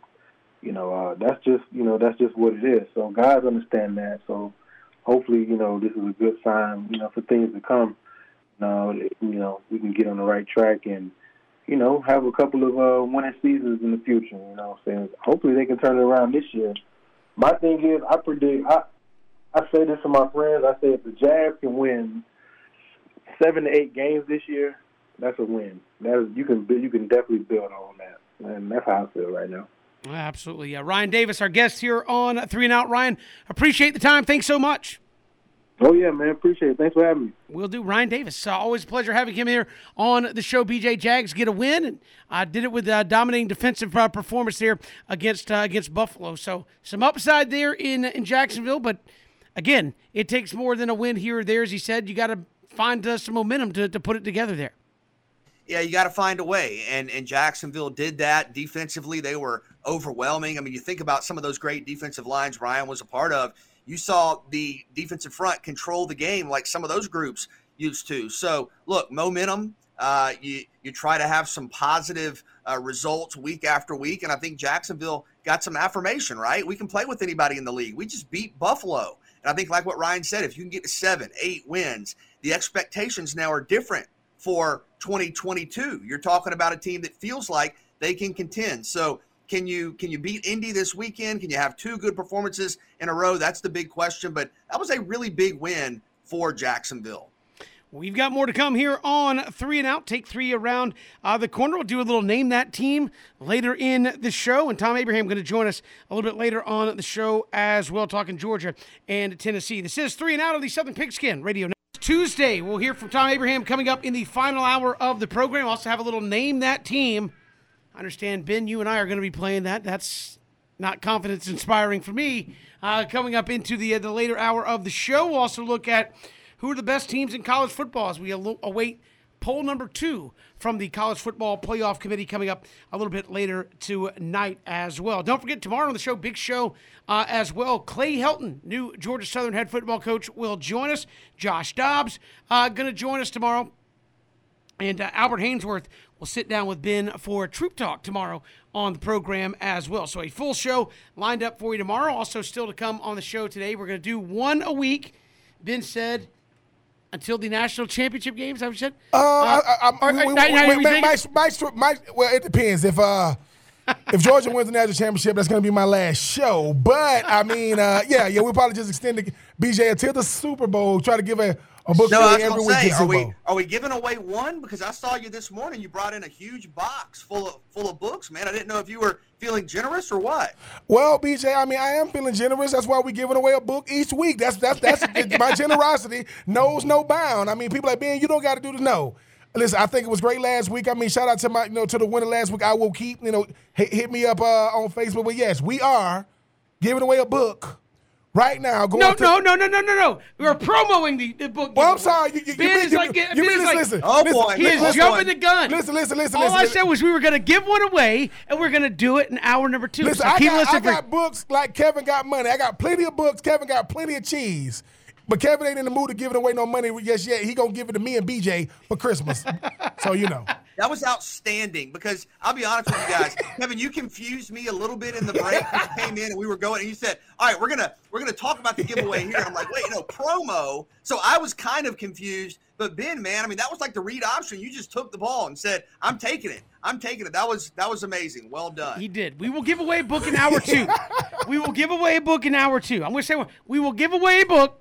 you know, uh, that's just you know that's just what it is. So guys understand that. So hopefully, you know, this is a good sign, you know, for things to come. Now, you know, we can get on the right track and you know, have a couple of uh, winning seasons in the future. You know, what I'm saying hopefully they can turn it around this year. My thing is, I predict. I I say this to my friends. I say if the Jags can win seven to eight games this year, that's a win. that is, you can you can definitely build on that, and that's how I feel right now. Absolutely. Yeah. Ryan Davis, our guest here on Three and Out. Ryan, appreciate the time. Thanks so much. Oh yeah, man. Appreciate it. Thanks for having me. We'll do Ryan Davis. Uh, always a pleasure having him here on the show. BJ Jags get a win, and I uh, did it with a dominating defensive uh, performance there against uh, against Buffalo. So some upside there in in Jacksonville, but again, it takes more than a win here or there. As he said, you got to find uh, some momentum to, to put it together there. Yeah, you got to find a way, and and Jacksonville did that defensively. They were overwhelming. I mean, you think about some of those great defensive lines Ryan was a part of you saw the defensive front control the game like some of those groups used to. So, look, momentum. Uh, you you try to have some positive uh, results week after week, and I think Jacksonville got some affirmation. Right, we can play with anybody in the league. We just beat Buffalo, I think like what Ryan said, if you can get to seven, eight wins, the expectations now are different for 2022. You're talking about a team that feels like they can contend. So can you can you beat Indy this weekend? Can you have two good performances in a row? That's the big question. But that was a really big win for Jacksonville. We've got more to come here on three and out. Take three around uh, the corner. We'll do a little name that team later in the show. And Tom Abraham going to join us a little bit later on the show as well, talking Georgia and Tennessee. This is three and out of the Southern Pigskin Radio. Tuesday, we'll hear from Tom Abraham coming up in the final hour of the program. Also have a little name that team I understand, Ben, you and I are going to be playing that. That's not confidence inspiring for me. Uh, coming up into the uh, the later hour of the show, we'll also look at who are the best teams in college football as we await poll number two from the College Football Playoff Committee coming up a little bit later tonight as well. Don't forget, tomorrow on the show, big show uh, as well. Clay Helton, new Georgia Southern head football coach, will join us. Josh Dobbs uh, going to join us tomorrow. And uh, Albert Haynesworth will sit down with Ben for Troupe Talk tomorrow on the program as well. So a full show lined up for you tomorrow. Also, still to come on the show today. We're going to do one a week. Ben said until the national championship games. I said. Uh, uh I, I, we, we, we, my, my, my, well, it depends. If uh, if Georgia wins the national championship, that's going to be my last show. But I mean, uh, yeah, yeah, we probably just extend the BJ until the Super Bowl. Try to give a a book no, I was say, are we are we giving away one? Because I saw you this morning. You brought in a huge box full of full of books, man. I didn't know if you were feeling generous or what. Well, BJ, I mean, I am feeling generous. That's why we're giving away a book each week. That's that's that's my generosity knows no bound. I mean, people like Ben, you don't got to do the no. Listen, I think it was great last week. I mean, shout out to my you know to the winner last week. I will keep you know hit, hit me up uh, on Facebook. But yes, we are giving away a book right now. Going no, no, no, no, no, no, no. We're promoting the, the book. Well, I'm sorry. You, you, ben you, is like, you, you, ben is like, listen. Oh boy, he is listen, jumping the gun. Listen, listen, listen. All listen, I listen. said was we were going to give one away, and we're going to do it in hour number two. Listen, so I, got, I for, got books like Kevin got money. I got plenty of books. Kevin got plenty of cheese. But Kevin ain't in the mood to giving away no money just yet. He gonna give it to me and BJ for Christmas. so you know. That was outstanding because I'll be honest with you guys, Kevin, you confused me a little bit in the break. You came in and we were going, and you said, "All right, we're gonna we're gonna talk about the giveaway here." I'm like, "Wait, no promo." So I was kind of confused. But Ben, man, I mean, that was like the read option. You just took the ball and said, "I'm taking it. I'm taking it." That was that was amazing. Well done. He did. We will give away a book in hour two. we will give away a book in hour two. I'm going to say we will give away a book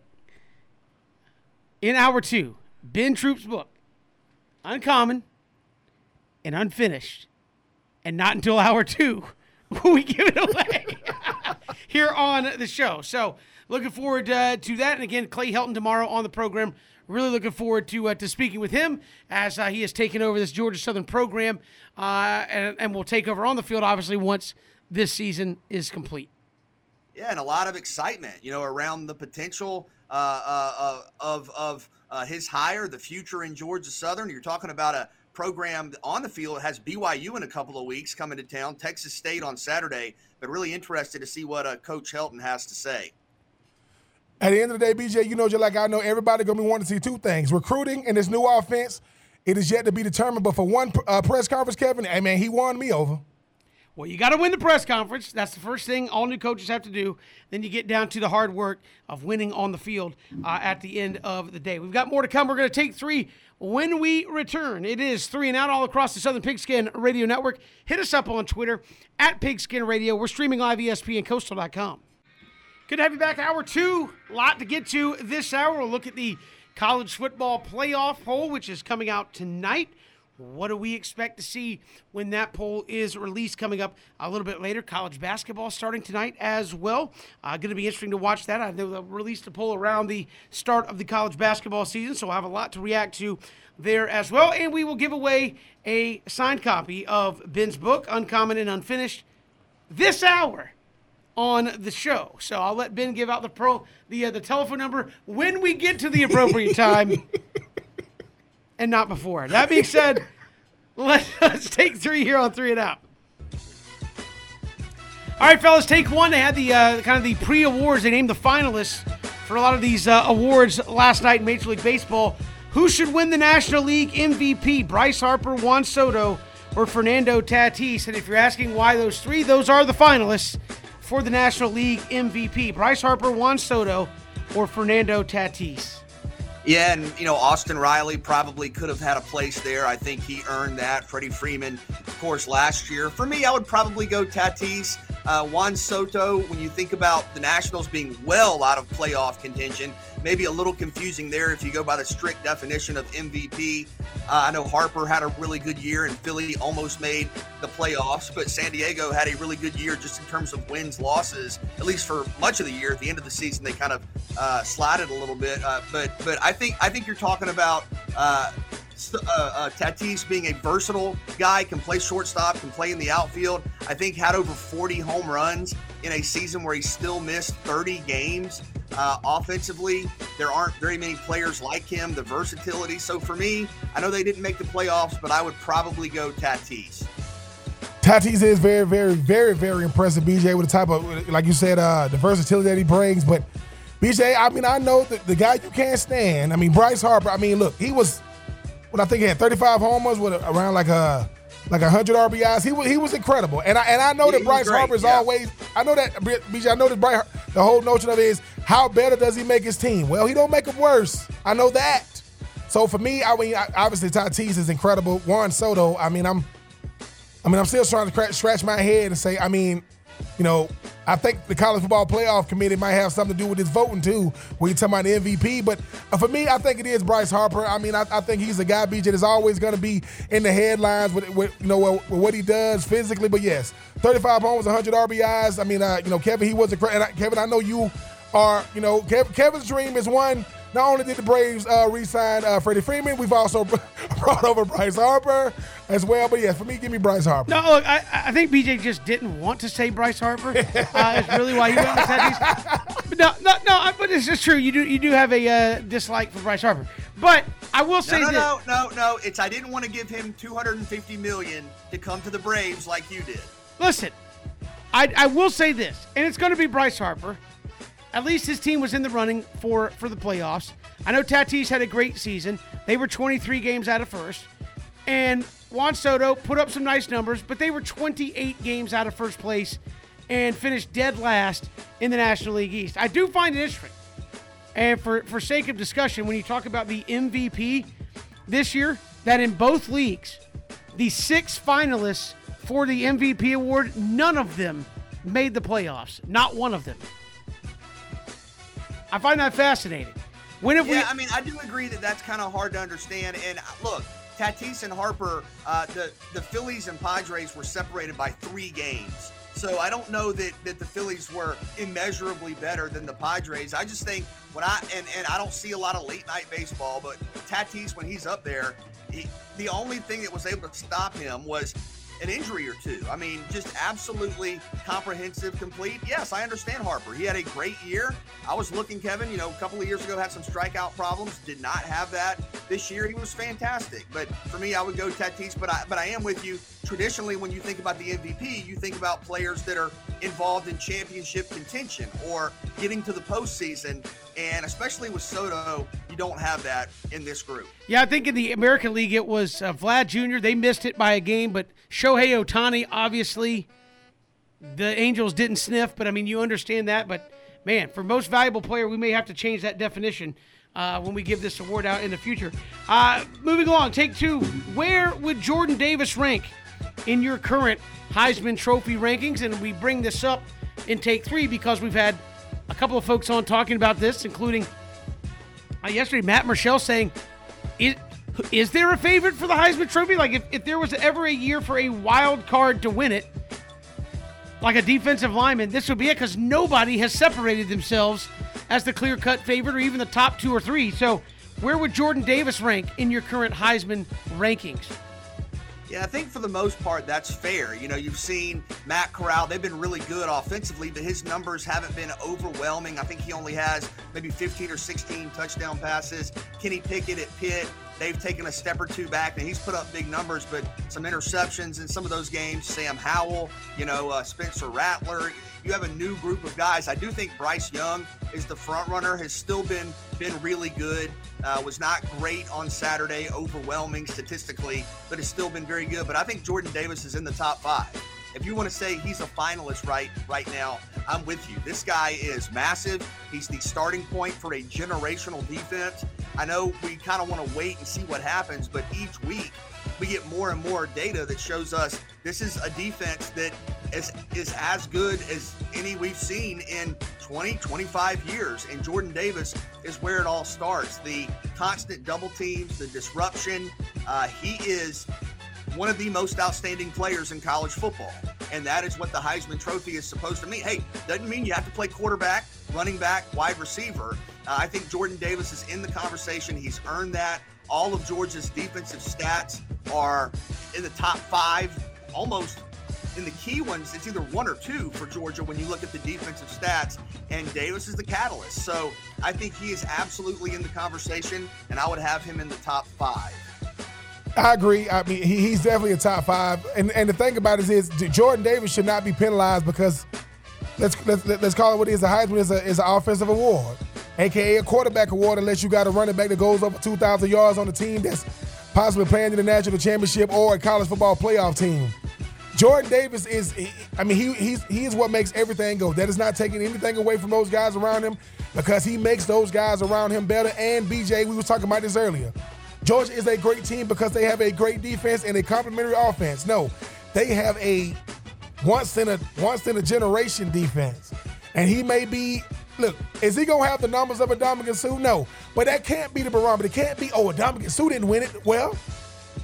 in hour two. Ben Troupe's book, Uncommon and unfinished, and not until hour two will we give it away here on the show. So looking forward uh, to that. And again, Clay Helton tomorrow on the program. Really looking forward to uh, to speaking with him as uh, he has taken over this Georgia Southern program, uh, and, and will take over on the field obviously once this season is complete. Yeah, and a lot of excitement, you know, around the potential uh, uh, of of his hire, the future in Georgia Southern. You're talking about a program on the field. Has BYU in a couple of weeks coming to town, Texas State on Saturday. But really interested to see what uh, Coach Helton has to say. At the end of the day, BJ, you know, just like I know, everybody gonna be wanting to see two things: recruiting and this new offense. It is yet to be determined. But for one uh, press conference, Kevin, hey man, he won me over. Well, you got to win the press conference. That's the first thing all new coaches have to do. Then you get down to the hard work of winning on the field uh, at the end of the day. We've got more to come. We're going to take three when we return. It is three and out all across the Southern Pigskin Radio Network. Hit us up on Twitter at Pigskin Radio. We're streaming live ESPN Coastal.com. Good to have you back. Hour two. A lot to get to this hour. We'll look at the college football playoff poll, which is coming out tonight. What do we expect to see when that poll is released coming up a little bit later? College basketball starting tonight as well. Uh, going to be interesting to watch that. I know they'll release the poll around the start of the college basketball season, so I'll have a lot to react to there as well. And we will give away a signed copy of Ben's book, Uncommon and Unfinished, this hour on the show. So I'll let Ben give out the pro the uh, the telephone number when we get to the appropriate time, and not before. That being said, let's, take three here on three and out. All right, fellas, take one. They had the uh, kind of the pre-awards. They named the finalists for a lot of these uh, awards last night in Major League Baseball. Who should win the National League MVP? Bryce Harper, Juan Soto, or Fernando Tatis? And if you're asking why those three, those are the finalists for the National League MVP. Bryce Harper, Juan Soto, or Fernando Tatis. Yeah, and you know Austin Riley probably could have had a place there. I think he earned that. Freddie Freeman, of course, last year. For me, I would probably go Tatis. Uh, Juan Soto, when you think about the Nationals being well out of playoff contention, maybe a little confusing there if you go by the strict definition of MVP. Uh, I know Harper had a really good year and Philly almost made the playoffs, but San Diego had a really good year just in terms of wins, losses, at least for much of the year. At the end of the season, they kind of uh, slided a little bit. Uh, but but I think I think you're talking about uh, uh, Tatis being a versatile guy, can play shortstop, can play in the outfield. I think had over 40 home runs in a season where he still missed 30 games. Uh, offensively, there aren't very many players like him. The versatility. So for me, I know they didn't make the playoffs, but I would probably go Tatis. Tatis is very, very, very, very impressive. BJ with the type of, like you said, uh, the versatility that he brings. But BJ, I mean, I know that the guy you can't stand. I mean, Bryce Harper. I mean, look, he was what I think he had 35 homers with around like a like 100 RBIs. He was he was incredible, and I and I know yeah, that Bryce Harper is yeah. always. I know that BJ. I know that Bryce. The whole notion of it is how better does he make his team? Well, he don't make them worse. I know that. So for me, I mean, obviously Tatis is incredible. Juan Soto. I mean, I'm. I mean, I'm still trying to scratch my head and say. I mean, you know, I think the college football playoff committee might have something to do with this voting too, when you're talking about the MVP. But uh, for me, I think it is Bryce Harper. I mean, I, I think he's a guy, BJ, that's always going to be in the headlines with, with you know with, with, what he does physically. But yes, 35 homers, 100 RBIs. I mean, uh, you know, Kevin, he was a and Kevin. I know you are, you know, Kev, Kevin's dream is one not only did the Braves uh, re-sign uh, Freddie Freeman, we've also brought over Bryce Harper as well. But yeah, for me, give me Bryce Harper. No, look, I, I think BJ just didn't want to say Bryce Harper. Uh, it's really why he went with Tatis. no, no, no. But it's just true. You do you do have a uh, dislike for Bryce Harper. But I will say no, no, this. no, no, no. It's I didn't want to give him 250 million to come to the Braves like you did. Listen, I, I will say this, and it's going to be Bryce Harper at least his team was in the running for for the playoffs. I know Tatis had a great season. They were 23 games out of first, and Juan Soto put up some nice numbers, but they were 28 games out of first place and finished dead last in the National League East. I do find it interesting, and for for sake of discussion, when you talk about the MVP this year, that in both leagues, the six finalists for the MVP award, none of them made the playoffs. Not one of them. I find that fascinating. When have yeah, we? I mean, I do agree that that's kind of hard to understand. And uh, look, Tatis and Harper, uh, the the Phillies and Padres were separated by three games. So I don't know that, that the Phillies were immeasurably better than the Padres. I just think when I and, and I don't see a lot of late night baseball, but Tatis when he's up there, he, the only thing that was able to stop him was an injury or two. I mean, just absolutely comprehensive, complete. Yes, I understand Harper. He had a great year. I was looking, Kevin, you know, a couple of years ago had some strikeout problems. Did not have that this year. He was fantastic. But for me, I would go Tatis. But I, but I am with you. Traditionally, when you think about the MVP, you think about players that are involved in championship contention or getting to the postseason. And especially with Soto, you don't have that in this group. Yeah, I think in the American League it was uh, Vlad Jr. They missed it by a game, but Shohei Ohtani, obviously, the Angels didn't sniff. But I mean, you understand that. But man, for most valuable player, we may have to change that definition uh, when we give this award out in the future. Uh, moving along, take two. Where would Jordan Davis rank in your current Heisman Trophy rankings? And we bring this up in take three because we've had a couple of folks on talking about this, including uh, yesterday Matt Murschel saying "Is there a favorite for the Heisman Trophy? Like, if, if there was ever a year for a wild card to win it, like a defensive lineman, this would be it because nobody has separated themselves as the clear cut favorite or even the top two or three. So, where would Jordan Davis rank in your current Heisman rankings? Yeah, I think for the most part that's fair. You know, you've seen Matt Corral, they've been really good offensively, but his numbers haven't been overwhelming. I think he only has maybe 15 or 16 touchdown passes. Kenny Pickett at Pitt, they've taken a step or two back, and he's put up big numbers, but some interceptions in some of those games. Sam Howell, you know, uh, Spencer Rattler. You have a new group of guys. I do think Bryce Young is the front runner. Has still been been really good. Uh, was not great on Saturday, overwhelming statistically, but has still been very good. But I think Jordan Davis is in the top five. If you want to say he's a finalist right right now, I'm with you. This guy is massive. He's the starting point for a generational defense. I know we kind of want to wait and see what happens, but each week we get more and more data that shows us this is a defense that is, is as good as any we've seen in 20, 25 years. And Jordan Davis is where it all starts. The constant double teams, the disruption. Uh, he is one of the most outstanding players in college football. And that is what the Heisman Trophy is supposed to mean. Hey, doesn't mean you have to play quarterback, running back, wide receiver. Uh, I think Jordan Davis is in the conversation. He's earned that. All of Georgia's defensive stats are in the top five, almost in the key ones. It's either one or two for Georgia when you look at the defensive stats, and Davis is the catalyst. So I think he is absolutely in the conversation, and I would have him in the top five. I agree. I mean, he, he's definitely a top five. And and the thing about it is, Jordan Davis should not be penalized because let's let's let's call it what it is. The Heisman is a is an offensive award, aka a quarterback award, unless you got a running back that goes over 2,000 yards on the team that's possibly playing in the national championship or a college football playoff team. Jordan Davis is, I mean, he he's he is what makes everything go. That is not taking anything away from those guys around him because he makes those guys around him better. And BJ, we was talking about this earlier. Georgia is a great team because they have a great defense and a complementary offense. No, they have a once in a once in a generation defense. And he may be look, is he gonna have the numbers of a Ndamukong Suh? No. But that can't be the barometer. It can't be, oh, a Ndamukong Suh didn't win it. Well,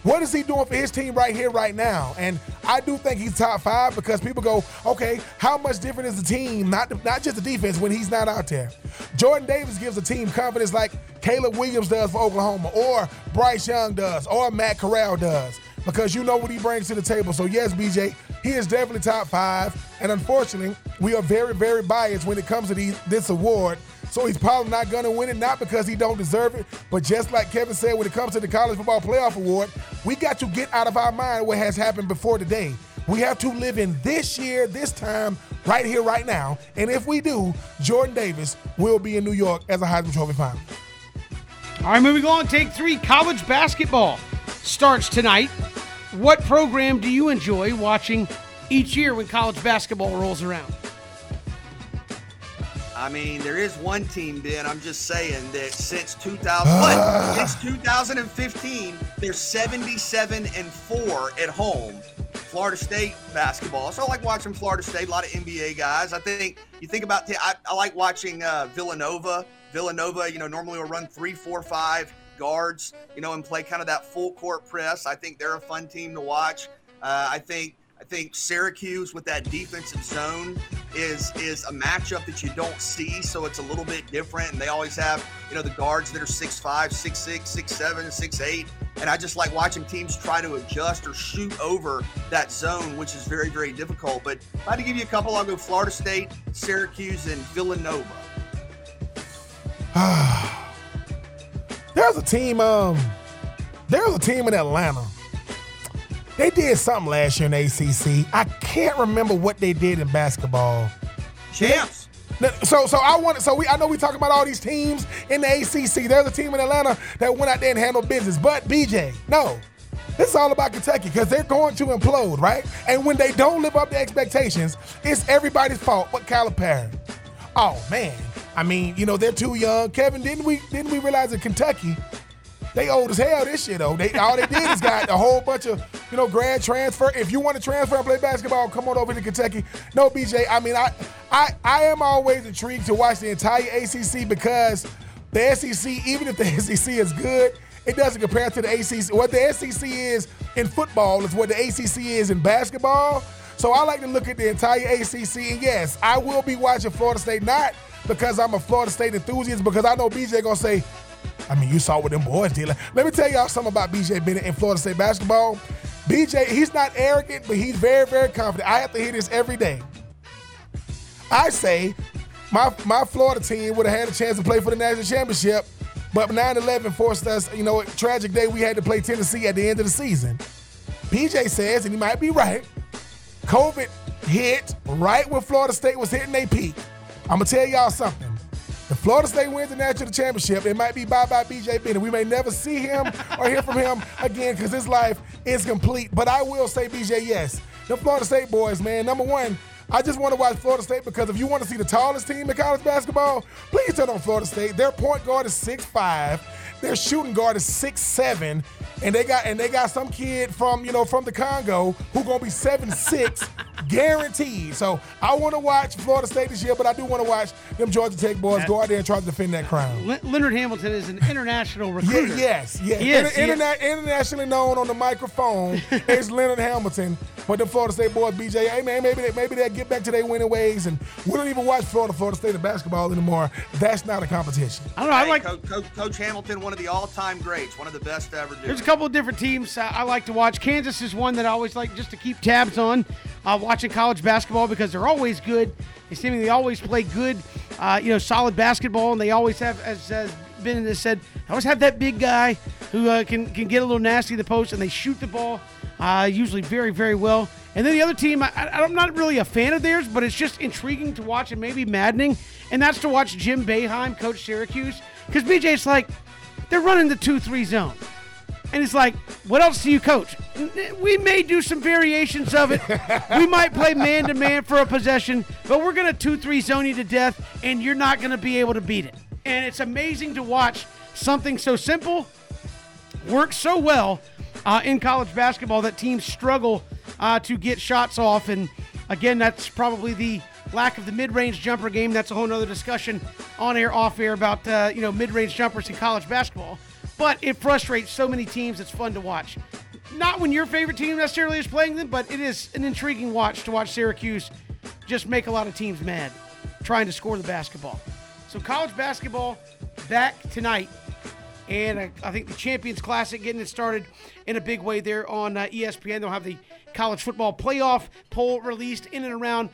what is he doing for his team right here, right now? And I do think he's top five because people go, okay, how much different is the team, not not just the defense, when he's not out there? Jordan Davis gives the team confidence like Caleb Williams does for Oklahoma, or Bryce Young does, or Matt Corral does, because you know what he brings to the table. So yes, BJ, he is definitely top five. And unfortunately, we are very, very biased when it comes to these, this award so he's probably not going to win it, not because he don't deserve it, but just like Kevin said, when it comes to the College Football Playoff Award, we got to get out of our mind what has happened before today. We have to live in this year, this time, right here, right now. And if we do, Jordan Davis will be in New York as a Heisman Trophy finalist. All right, moving on. Take three. College basketball starts tonight. What program do you enjoy watching each year when college basketball rolls around? I mean, there is one team, Ben. I'm just saying that since 2000, since 2015, they're 77 and four at home. Florida State basketball. So I like watching Florida State. A lot of NBA guys. I think you think about. I, I like watching uh, Villanova. Villanova, you know, normally will run three, four, five guards, you know, and play kind of that full court press. I think they're a fun team to watch. Uh, I think I think Syracuse with that defensive zone is is a matchup that you don't see, so it's a little bit different. And they always have, you know, the guards that are 6'5, 6'6, 6'7, 6'8. And I just like watching teams try to adjust or shoot over that zone, which is very, very difficult. But if I had to give you a couple, I'll go Florida State, Syracuse, and Villanova. there's a team, um, there's a team in Atlanta they did something last year in ACC. I can't remember what they did in basketball. Champs. So, so I wanted. So we, I know we talking about all these teams in the ACC. There's a team in Atlanta that went out there and handled business. But BJ, no, this is all about Kentucky because they're going to implode, right? And when they don't live up to expectations, it's everybody's fault. But Calipari, oh man, I mean, you know they're too young. Kevin, didn't we didn't we realize that Kentucky they old as hell this shit though. They all they did is got a whole bunch of, you know, grad transfer. If you want to transfer and play basketball, come on over to Kentucky. No, BJ, I mean I I I am always intrigued to watch the entire ACC because the SEC, even if the SEC is good, it doesn't compare to the ACC. What the SEC is in football is what the ACC is in basketball. So I like to look at the entire ACC. And yes, I will be watching Florida State, not because I'm a Florida State enthusiast, because I know BJ gonna say, I mean, you saw what them boys did. Let me tell y'all something about BJ Bennett in Florida State basketball. BJ, he's not arrogant, but he's very, very confident. I have to hear this every day. I say my my Florida team would have had a chance to play for the national championship, but 9-11 forced us, you know, a tragic day we had to play Tennessee at the end of the season. BJ says, and he might be right, COVID hit right when Florida State was hitting their peak. I'm gonna tell y'all something. If Florida State wins the national championship, it might be bye bye BJ Bennett. We may never see him or hear from him again because his life is complete. But I will say, BJ, yes. The Florida State boys, man, number one, I just want to watch Florida State because if you want to see the tallest team in college basketball, please turn on Florida State. Their point guard is 6'5, their shooting guard is 6'7, and they got and they got some kid from, you know, from the Congo who gonna be seven six. guaranteed. So I want to watch Florida State this year, but I do want to watch them Georgia Tech boys go out there and try to defend that crown. Leonard Hamilton is an international recruiter. Yeah, yes, yes. Yes, Inter- interna- internationally known on the microphone is Leonard Hamilton. But the Florida State boys, BJ, hey man, maybe they, maybe they'll get back to their winning ways, and we don't even watch Florida Florida State in basketball anymore. That's not a competition. I don't know. I Hey, like. Coach, Coach, Coach Hamilton, one of the all-time greats, one of the best to ever do. There's a it. Couple different teams I, like to watch. Kansas is one that I always like just to keep tabs on. Uh, watching college basketball because they're always good. They seemingly always play good, uh, you know, solid basketball, and they always have, as, as Ben has said, always have that big guy who uh, can can get a little nasty in the post, and they shoot the ball uh, usually very very well. And then the other team, I, I'm not really a fan of theirs, but it's just intriguing to watch and maybe maddening, and that's to watch Jim Boeheim coach Syracuse because BJ's like they're running the two three zone. And it's like, what else do you coach? We may do some variations of it. we might play man to man for a possession, but we're going to 2 3 zone you to death, and you're not going to be able to beat it. And it's amazing to watch something so simple work so well uh, in college basketball that teams struggle uh, to get shots off. And again, that's probably the lack of the mid-range jumper game. That's a whole nother discussion on air, off air about uh, you know mid-range jumpers in college basketball. But it frustrates so many teams. It's fun to watch. Not when your favorite team necessarily is playing them, but it is an intriguing watch to watch Syracuse just make a lot of teams mad trying to score the basketball. So college basketball back tonight and uh, I think the Champions Classic getting it started in a big way there on uh, ESPN. They'll have the college football playoff poll released in and around.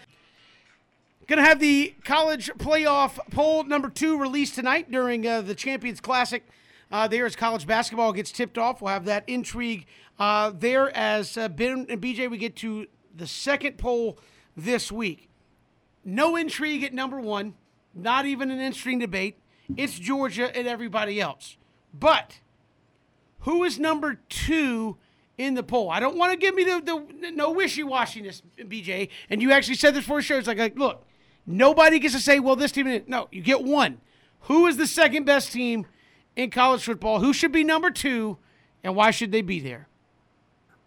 Going to have the college playoff poll number two released tonight during uh, the Champions Classic. Uh, there as college basketball gets tipped off. We'll have that intrigue uh, there as uh, Ben and BJ, we get to the second poll this week. No intrigue at number one, not even an interesting debate. It's Georgia and everybody else. But who is number two in the poll? I don't want to give me the, the no wishy washiness, BJ. And you actually said this for show. It's like, like, look, nobody gets to say, well, this team. No, you get one. Who is the second best team in college football? Who should be number two, and why should they be there?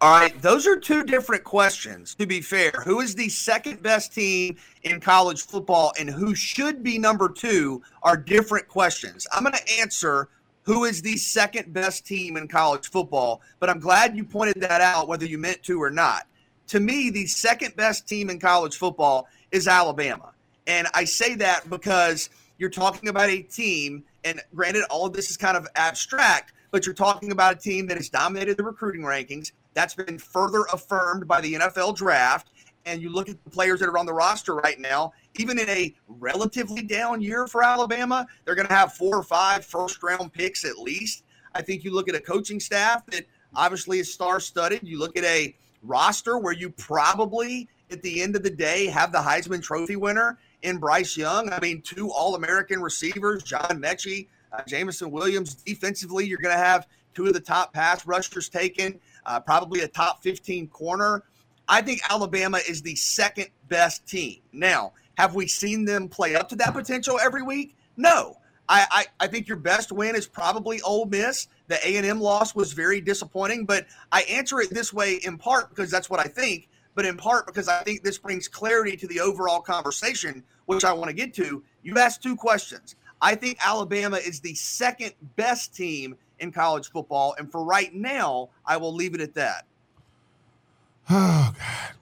All right, those are two different questions, to be fair. Who is the second best team in college football and who should be number two are different questions. I'm going to answer who is the second best team in college football, but I'm glad you pointed that out, whether you meant to or not. To me, the second best team in college football is Alabama. And I say that because you're talking about a team, and granted, all of this is kind of abstract, but you're talking about a team that has dominated the recruiting rankings. That's been further affirmed by the NFL draft. And you look at the players that are on the roster right now, even in a relatively down year for Alabama, they're going to have four or five first round picks at least. I think you look at a coaching staff that obviously is star studded. You look at a roster where you probably, at the end of the day, have the Heisman Trophy winner in Bryce Young. I mean, two All American receivers, John Metchie, uh, Jameson Williams. Defensively, you're going to have two of the top pass rushers taken, uh, probably a top 15 corner. I think Alabama is the second best team. Now, have we seen them play up to that potential every week? No. I, I, I think your best win is probably Ole Miss. The A&M loss was very disappointing, but I answer it this way in part because that's what I think, but in part because I think this brings clarity to the overall conversation, which I want to get to. You asked two questions. I think Alabama is the second best team in college football. And for right now, I will leave it at that. Oh God.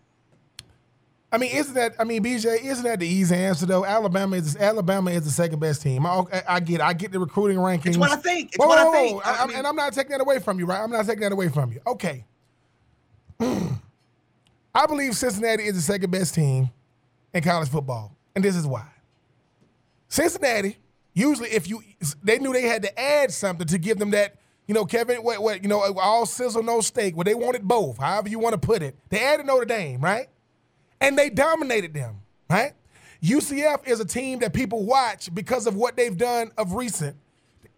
I mean, isn't that? I mean, BJ, isn't that the easy answer though? Alabama is Alabama is the second best team. I, I get, I get the recruiting rankings. It's what I think. It's whoa, what whoa, I think. I, I mean, and I'm not taking that away from you, right? I'm not taking that away from you. Okay. I believe Cincinnati is the second best team in college football, and this is why. Cincinnati usually, if you they knew they had to add something to give them that you know, Kevin, what, what, you know, all sizzle, no steak. Well, they wanted both, however you want to put it. They added Notre Dame, right? And they dominated them, right? UCF is a team that people watch because of what they've done of recent.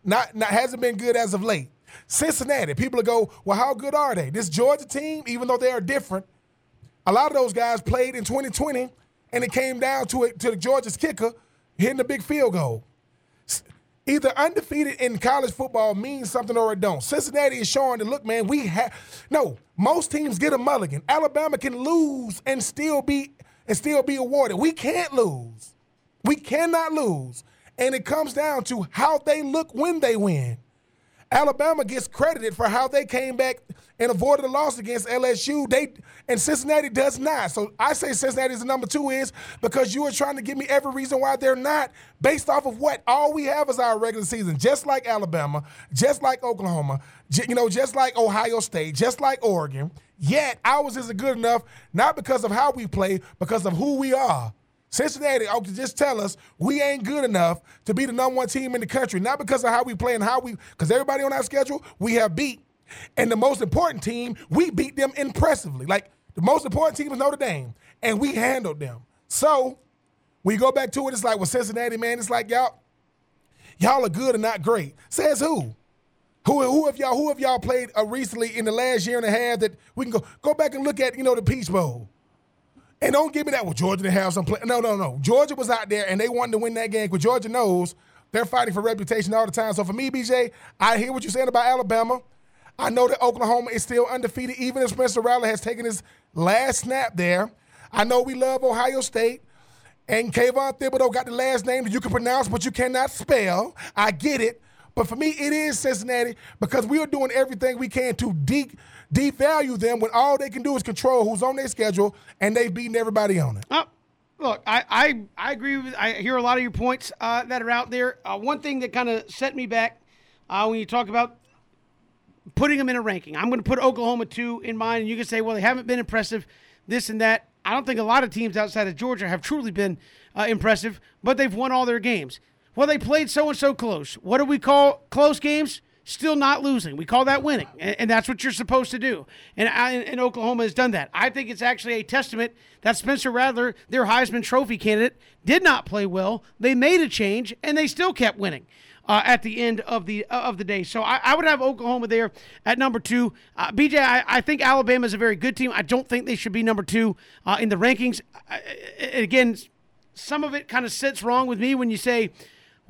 Not, not hasn't been good as of late. Cincinnati, people go, well, how good are they? This Georgia team, even though they are different, a lot of those guys played in 2020, and it came down to it to the Georgia's kicker hitting a big field goal either undefeated in college football means something or it don't. Cincinnati is showing that look, man, we have no. Most teams get a mulligan. Alabama can lose and still be and still be awarded. We can't lose. We cannot lose. And it comes down to how they look when they win. Alabama gets credited for how they came back and avoided a loss against LSU. They and Cincinnati does not. So I say Cincinnati is the number two is because you are trying to give me every reason why they're not based off of what all we have is our regular season, just like Alabama, just like Oklahoma, you know, just like Ohio State, just like Oregon. Yet ours isn't good enough, not because of how we play, because of who we are. Cincinnati oh, just tell us we ain't good enough to be the number one team in the country, not because of how we play and how we, because everybody on our schedule we have beat. And the most important team, we beat them impressively. Like the most important team is Notre Dame, and we handled them. So you go back to it, it's like with Cincinnati, man, it's like y'all, y'all are good and not great. Says who? Who, who have y'all who have y'all played uh, recently in the last year and a half that we can go go back and look at, you know, the Peach Bowl? And don't give me that. Well, Georgia didn't have some play. No, no, no. Georgia was out there and they wanted to win that game because Georgia knows they're fighting for reputation all the time. So for me, BJ, I hear what you're saying about Alabama. I know that Oklahoma is still undefeated, even if Spencer Rattler has taken his last snap there. I know we love Ohio State. And Kayvon Thibodeaux got the last name that you can pronounce, but you cannot spell. I get it. But for me, it is Cincinnati because we are doing everything we can to de- devalue them when all they can do is control who's on their schedule and they've beaten everybody on it. Oh, look, I, I, I agree with. I hear a lot of your points uh, that are out there. Uh, one thing that kind of set me back uh, when you talk about putting them in a ranking, I'm going to put Oklahoma two in mind, and you can say, well, they haven't been impressive, this and that. I don't think a lot of teams outside of Georgia have truly been uh, impressive, but they've won all their games. Well, they played so and so close. What do we call close games? Still not losing. We call that winning, and, and that's what you're supposed to do. And, and Oklahoma has done that. I think it's actually a testament that Spencer Rattler, their Heisman Trophy candidate, did not play well. They made a change, and they still kept winning. Uh, at the end of the uh, of the day. So I, I, would have Oklahoma there at number two. Uh, BJ, I, I, think Alabama is a very good team. I don't think they should be number two uh, in the rankings. again, some of it kind of sits wrong with me when you say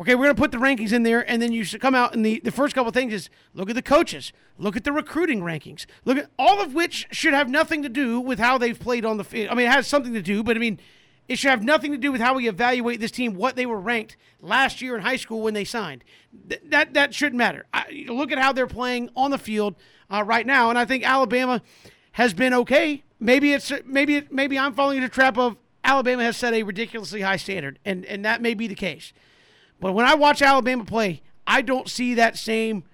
Okay, we're going to put the rankings in there, and then you should come out and the, the first couple things is look at the coaches, look at the recruiting rankings, look at all of which should have nothing to do with how they've played on the field. I mean, it has something to do, but I mean, it should have nothing to do with how we evaluate this team, what they were ranked last year in high school when they signed. Th- that that shouldn't matter. I, look at how they're playing on the field uh, right now, and I think Alabama has been okay. Maybe it's maybe maybe I'm falling into the trap of Alabama has set a ridiculously high standard, and and that may be the case. But when I watch Alabama play, I don't see that same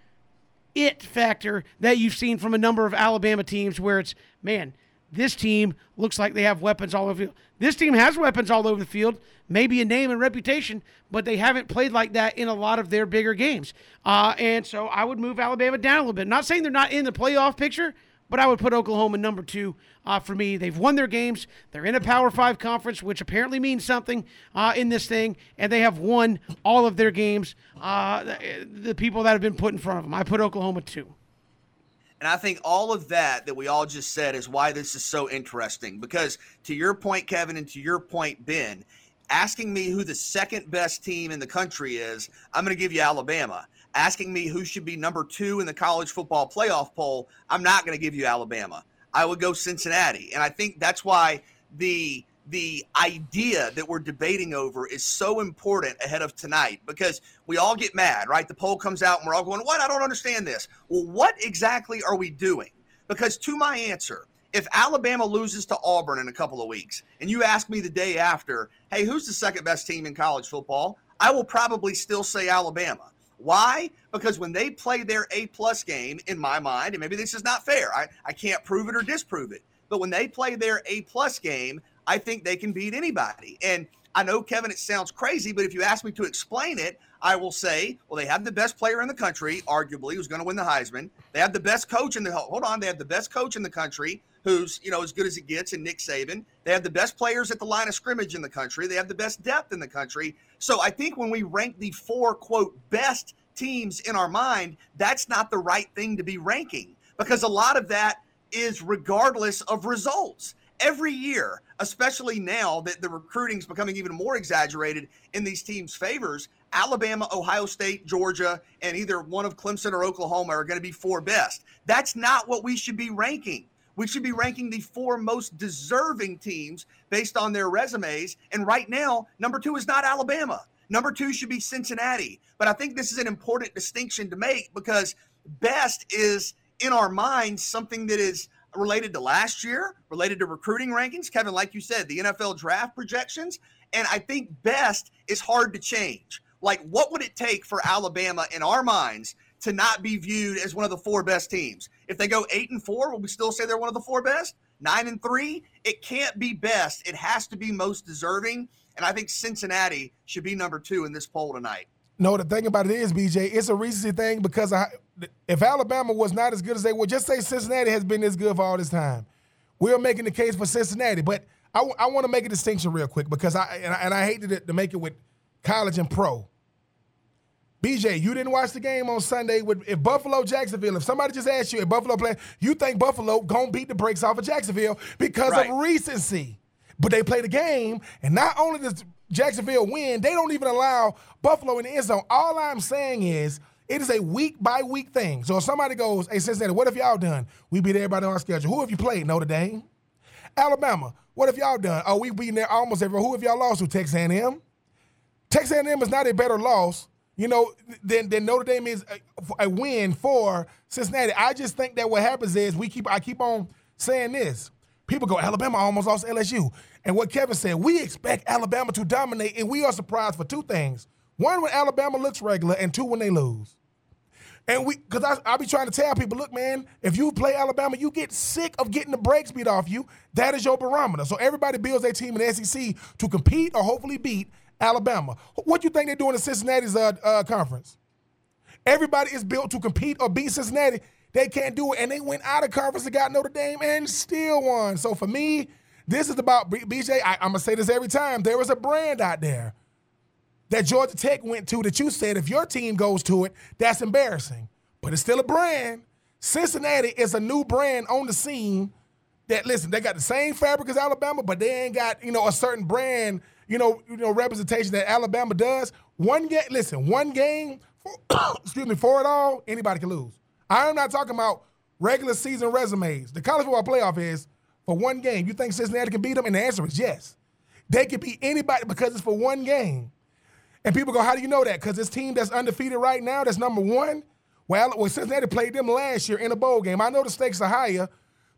it factor that you've seen from a number of Alabama teams where it's, man, this team looks like they have weapons all over the field. This team has weapons all over the field, maybe a name and reputation, but they haven't played like that in a lot of their bigger games. Uh, and so I would move Alabama down a little bit. Not saying they're not in the playoff picture, but I would put Oklahoma number two uh, for me. They've won their games. They're in a Power Five conference, which apparently means something uh, in this thing, and they have won all of their games. Uh, the, the, people that have been put in front of them. I put Oklahoma two. And I think all of that that we all just said is why this is so interesting. Because to your point, Kevin, and to your point, Ben, asking me who the second best team in the country is, I'm going to give you Alabama asking me who should be number two in the college football playoff poll, I'm not going to give you Alabama. I would go Cincinnati. And I think that's why the the idea that we're debating over is so important ahead of tonight because we all get mad, right? The poll comes out and we're all going, What? I don't understand this. Well, what exactly are we doing? Because to my answer, if Alabama loses to Auburn in a couple of weeks and you ask me the day after, Hey, who's the second best team in college football? I will probably still say Alabama. Why? Because when they play their A plus game, in my mind, and maybe this is not fair, I, I can't prove it or disprove it, but when they play their A plus game, I think they can beat anybody. And I know, Kevin, it sounds crazy, but if you ask me to explain it, I will say, well, they have the best player in the country, arguably, who's going to win the Heisman. They have the best coach in the hold on, they have the best coach in the country, who's you know as good as it gets, in Nick Saban. They have the best players at the line of scrimmage in the country. They have the best depth in the country. So I think when we rank the four quote best teams in our mind, that's not the right thing to be ranking because a lot of that is regardless of results every year, especially now that the recruiting is becoming even more exaggerated in these teams' favors, Alabama, Ohio State, Georgia, and either one of Clemson or Oklahoma are going to be four best. That's not what we should be ranking. We should be ranking the four most deserving teams based on their resumes. And right now, number two is not Alabama. Number two should be Cincinnati. But I think this is an important distinction to make because best is in our minds something that is related to last year, related to recruiting rankings. Kevin, like you said, the NFL draft projections. And I think best is hard to change. Like, what would it take for Alabama in our minds to not be viewed as one of the four best teams? If they go eight and four, will we still say they're one of the four best? Nine and three? It can't be best. It has to be most deserving. And I think Cincinnati should be number two in this poll tonight. No, the thing about it is, BJ, it's a recency thing because I, if Alabama was not as good as they were, just say Cincinnati has been this good for all this time. We're making the case for Cincinnati, but I, I want to make a distinction real quick because I and, I and I hate to, to make it with college and pro. BJ, you didn't watch the game on Sunday with if Buffalo Jacksonville. If somebody just asked you if Buffalo play, you think Buffalo gonna beat the brakes off of Jacksonville because right. of recency. But they play the game, and not only does Jacksonville win, they don't even allow Buffalo in the end zone. All I'm saying is it is a week by week thing. So if somebody goes, hey, Cincinnati, what have y'all done? We beat everybody on our schedule. Who have you played? Notre Dame. Alabama, what have y'all done? Oh, we beating there almost every. Who have y'all lost to? Texas A&M. Texas A&M is not a better loss, you know, then than Notre Dame is a, a win for Cincinnati. I just think that what happens is we keep. I keep on saying this. People go, Alabama almost lost LSU. And what Kevin said, we expect Alabama to dominate, and we are surprised for two things. One, when Alabama looks regular, and two, when they lose. And we, because I, I be trying to tell people, look, man, if you play Alabama, you get sick of getting the brakes beat off you. That is your barometer. So everybody builds their team in the SEC to compete or hopefully beat Alabama. What do you think they're doing in Cincinnati's uh, uh, conference? Everybody is built to compete or beat Cincinnati. They can't do it, and they went out of conference and got Notre Dame and still won. So for me, this is about BJ. I, I'm gonna say this every time. There was a brand out there that Georgia Tech went to that you said if your team goes to it, that's embarrassing. But it's still a brand. Cincinnati is a new brand on the scene that listen, they got the same fabric as Alabama, but they ain't got, you know, a certain brand, you know, you know, representation that Alabama does. One game, listen, one game, for, excuse me, for it all, anybody can lose. I am not talking about regular season resumes. The college football playoff is for one game. You think Cincinnati can beat them? And the answer is yes. They can beat anybody because it's for one game. And people go, how do you know that? Because this team that's undefeated right now, that's number one. Well, well, Cincinnati played them last year in a bowl game. I know the stakes are higher.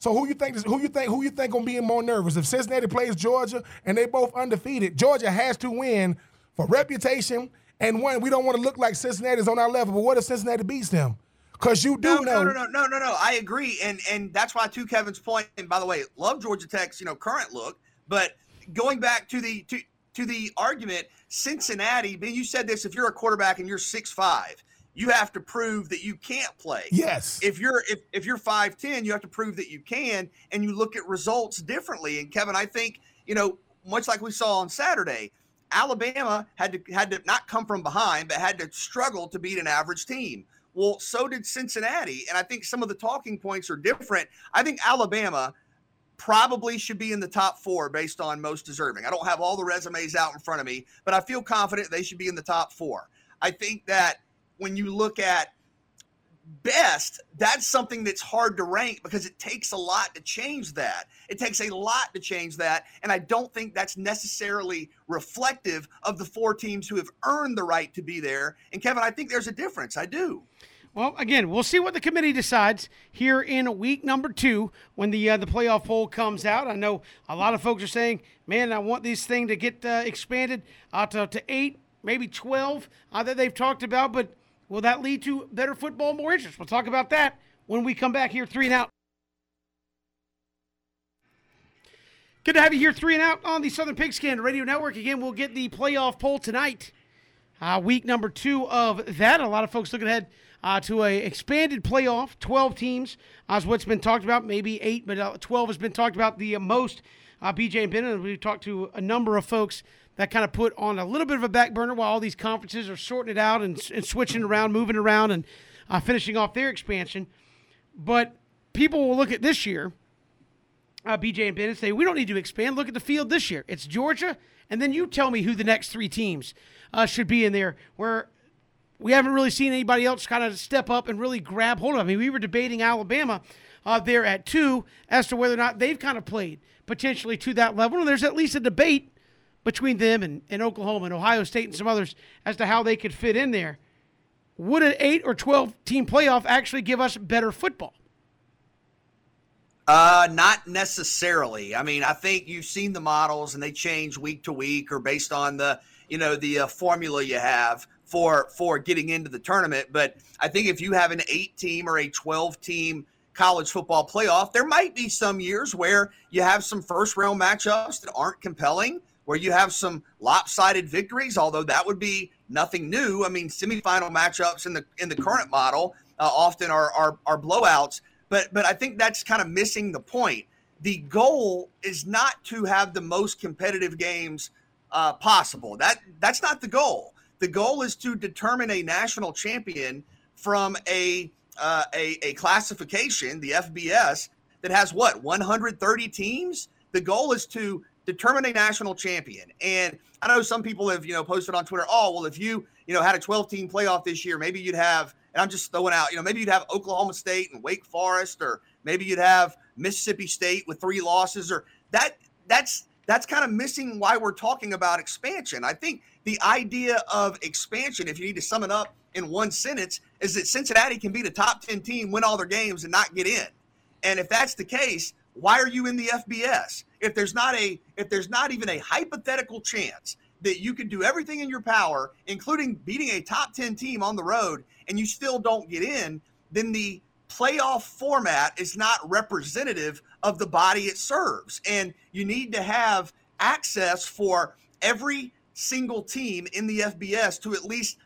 So who you think who you think who you think gonna be more nervous if Cincinnati plays Georgia and they both undefeated? Georgia has to win for reputation and one. We don't want to look like Cincinnati's on our level. But what if Cincinnati beats them? Because you do no, know. No, no, no, no, no, no. I agree, and and that's why to Kevin's point. And by the way, love Georgia Tech's you know current look, but going back to the to to the argument, Cincinnati. Ben, you said this: if you're a quarterback and you're six five, you have to prove that you can't play. Yes. If you're if if you're five ten, you have to prove that you can, and you look at results differently. And Kevin, I think you know much like we saw on Saturday. Alabama had to had to not come from behind, but had to struggle to beat an average team. Well, so did Cincinnati, and I think some of the talking points are different. I think Alabama probably should be in the top four based on most deserving. I don't have all the resumes out in front of me, but I feel confident they should be in the top four. I think that when you look at best, that's something that's hard to rank because it takes a lot to change that. It takes a lot to change that. And I don't think that's necessarily reflective of the four teams who have earned the right to be there. And Kevin, I think there's a difference. I do. Well, again, we'll see what the committee decides here in week number two when the uh, the playoff poll comes out. I know a lot of folks are saying, "Man, I want this thing to get uh, expanded uh, to, to eight, maybe twelve uh, that they've talked about." But will that lead to better football, more interest? We'll talk about that when we come back here, three and out. Good to have you here, three and out on the Southern Pigskin Radio Network. Again, we'll get the playoff poll tonight, uh, week number two of that. A lot of folks looking ahead uh, to a expanded playoff, 12 teams, as what's been talked about. Maybe eight, but uh, 12 has been talked about the most. Uh, BJ and Ben, and we've talked to a number of folks that kind of put on a little bit of a back burner while all these conferences are sorting it out and, and switching around, moving around, and uh, finishing off their expansion. But people will look at this year, uh, BJ and Ben, and say, we don't need to expand. Look at the field this year. It's Georgia, and then you tell me who the next three teams uh, should be in there. Where we haven't really seen anybody else kind of step up and really grab hold of. I mean, we were debating Alabama uh, there at two as to whether or not they've kind of played potentially to that level. And there's at least a debate between them and, and Oklahoma and Ohio State and some others as to how they could fit in there. Would an eight or 12 team playoff actually give us better football? Uh, not necessarily. I mean, I think you've seen the models and they change week to week or based on the, you know, the uh, formula you have for for getting into the tournament. But I think if you have an eight team or a 12 team college football playoff, there might be some years where you have some first round matchups that aren't compelling, where you have some lopsided victories, although that would be nothing new. I mean, semifinal matchups in the in the current model uh, often are, are are blowouts, but but I think that's kind of missing the point. The goal is not to have the most competitive games uh, possible. That that's not the goal. The goal is to determine a national champion from a uh, a, a classification, the FBS, that has what 130 teams. The goal is to determine a national champion. And I know some people have you know posted on Twitter, oh well, if you you know had a 12 team playoff this year, maybe you'd have. And I'm just throwing out, you know, maybe you'd have Oklahoma State and Wake Forest, or maybe you'd have Mississippi State with three losses, or that. That's that's kind of missing why we're talking about expansion. I think the idea of expansion, if you need to sum it up in one sentence, is that Cincinnati can be the top 10 team, win all their games, and not get in. And if that's the case, why are you in the FBS? If there's not a if there's not even a hypothetical chance that you can do everything in your power, including beating a top 10 team on the road, and you still don't get in, then the playoff format is not representative of the body it serves. And you need to have access for every single team in the FBS to at least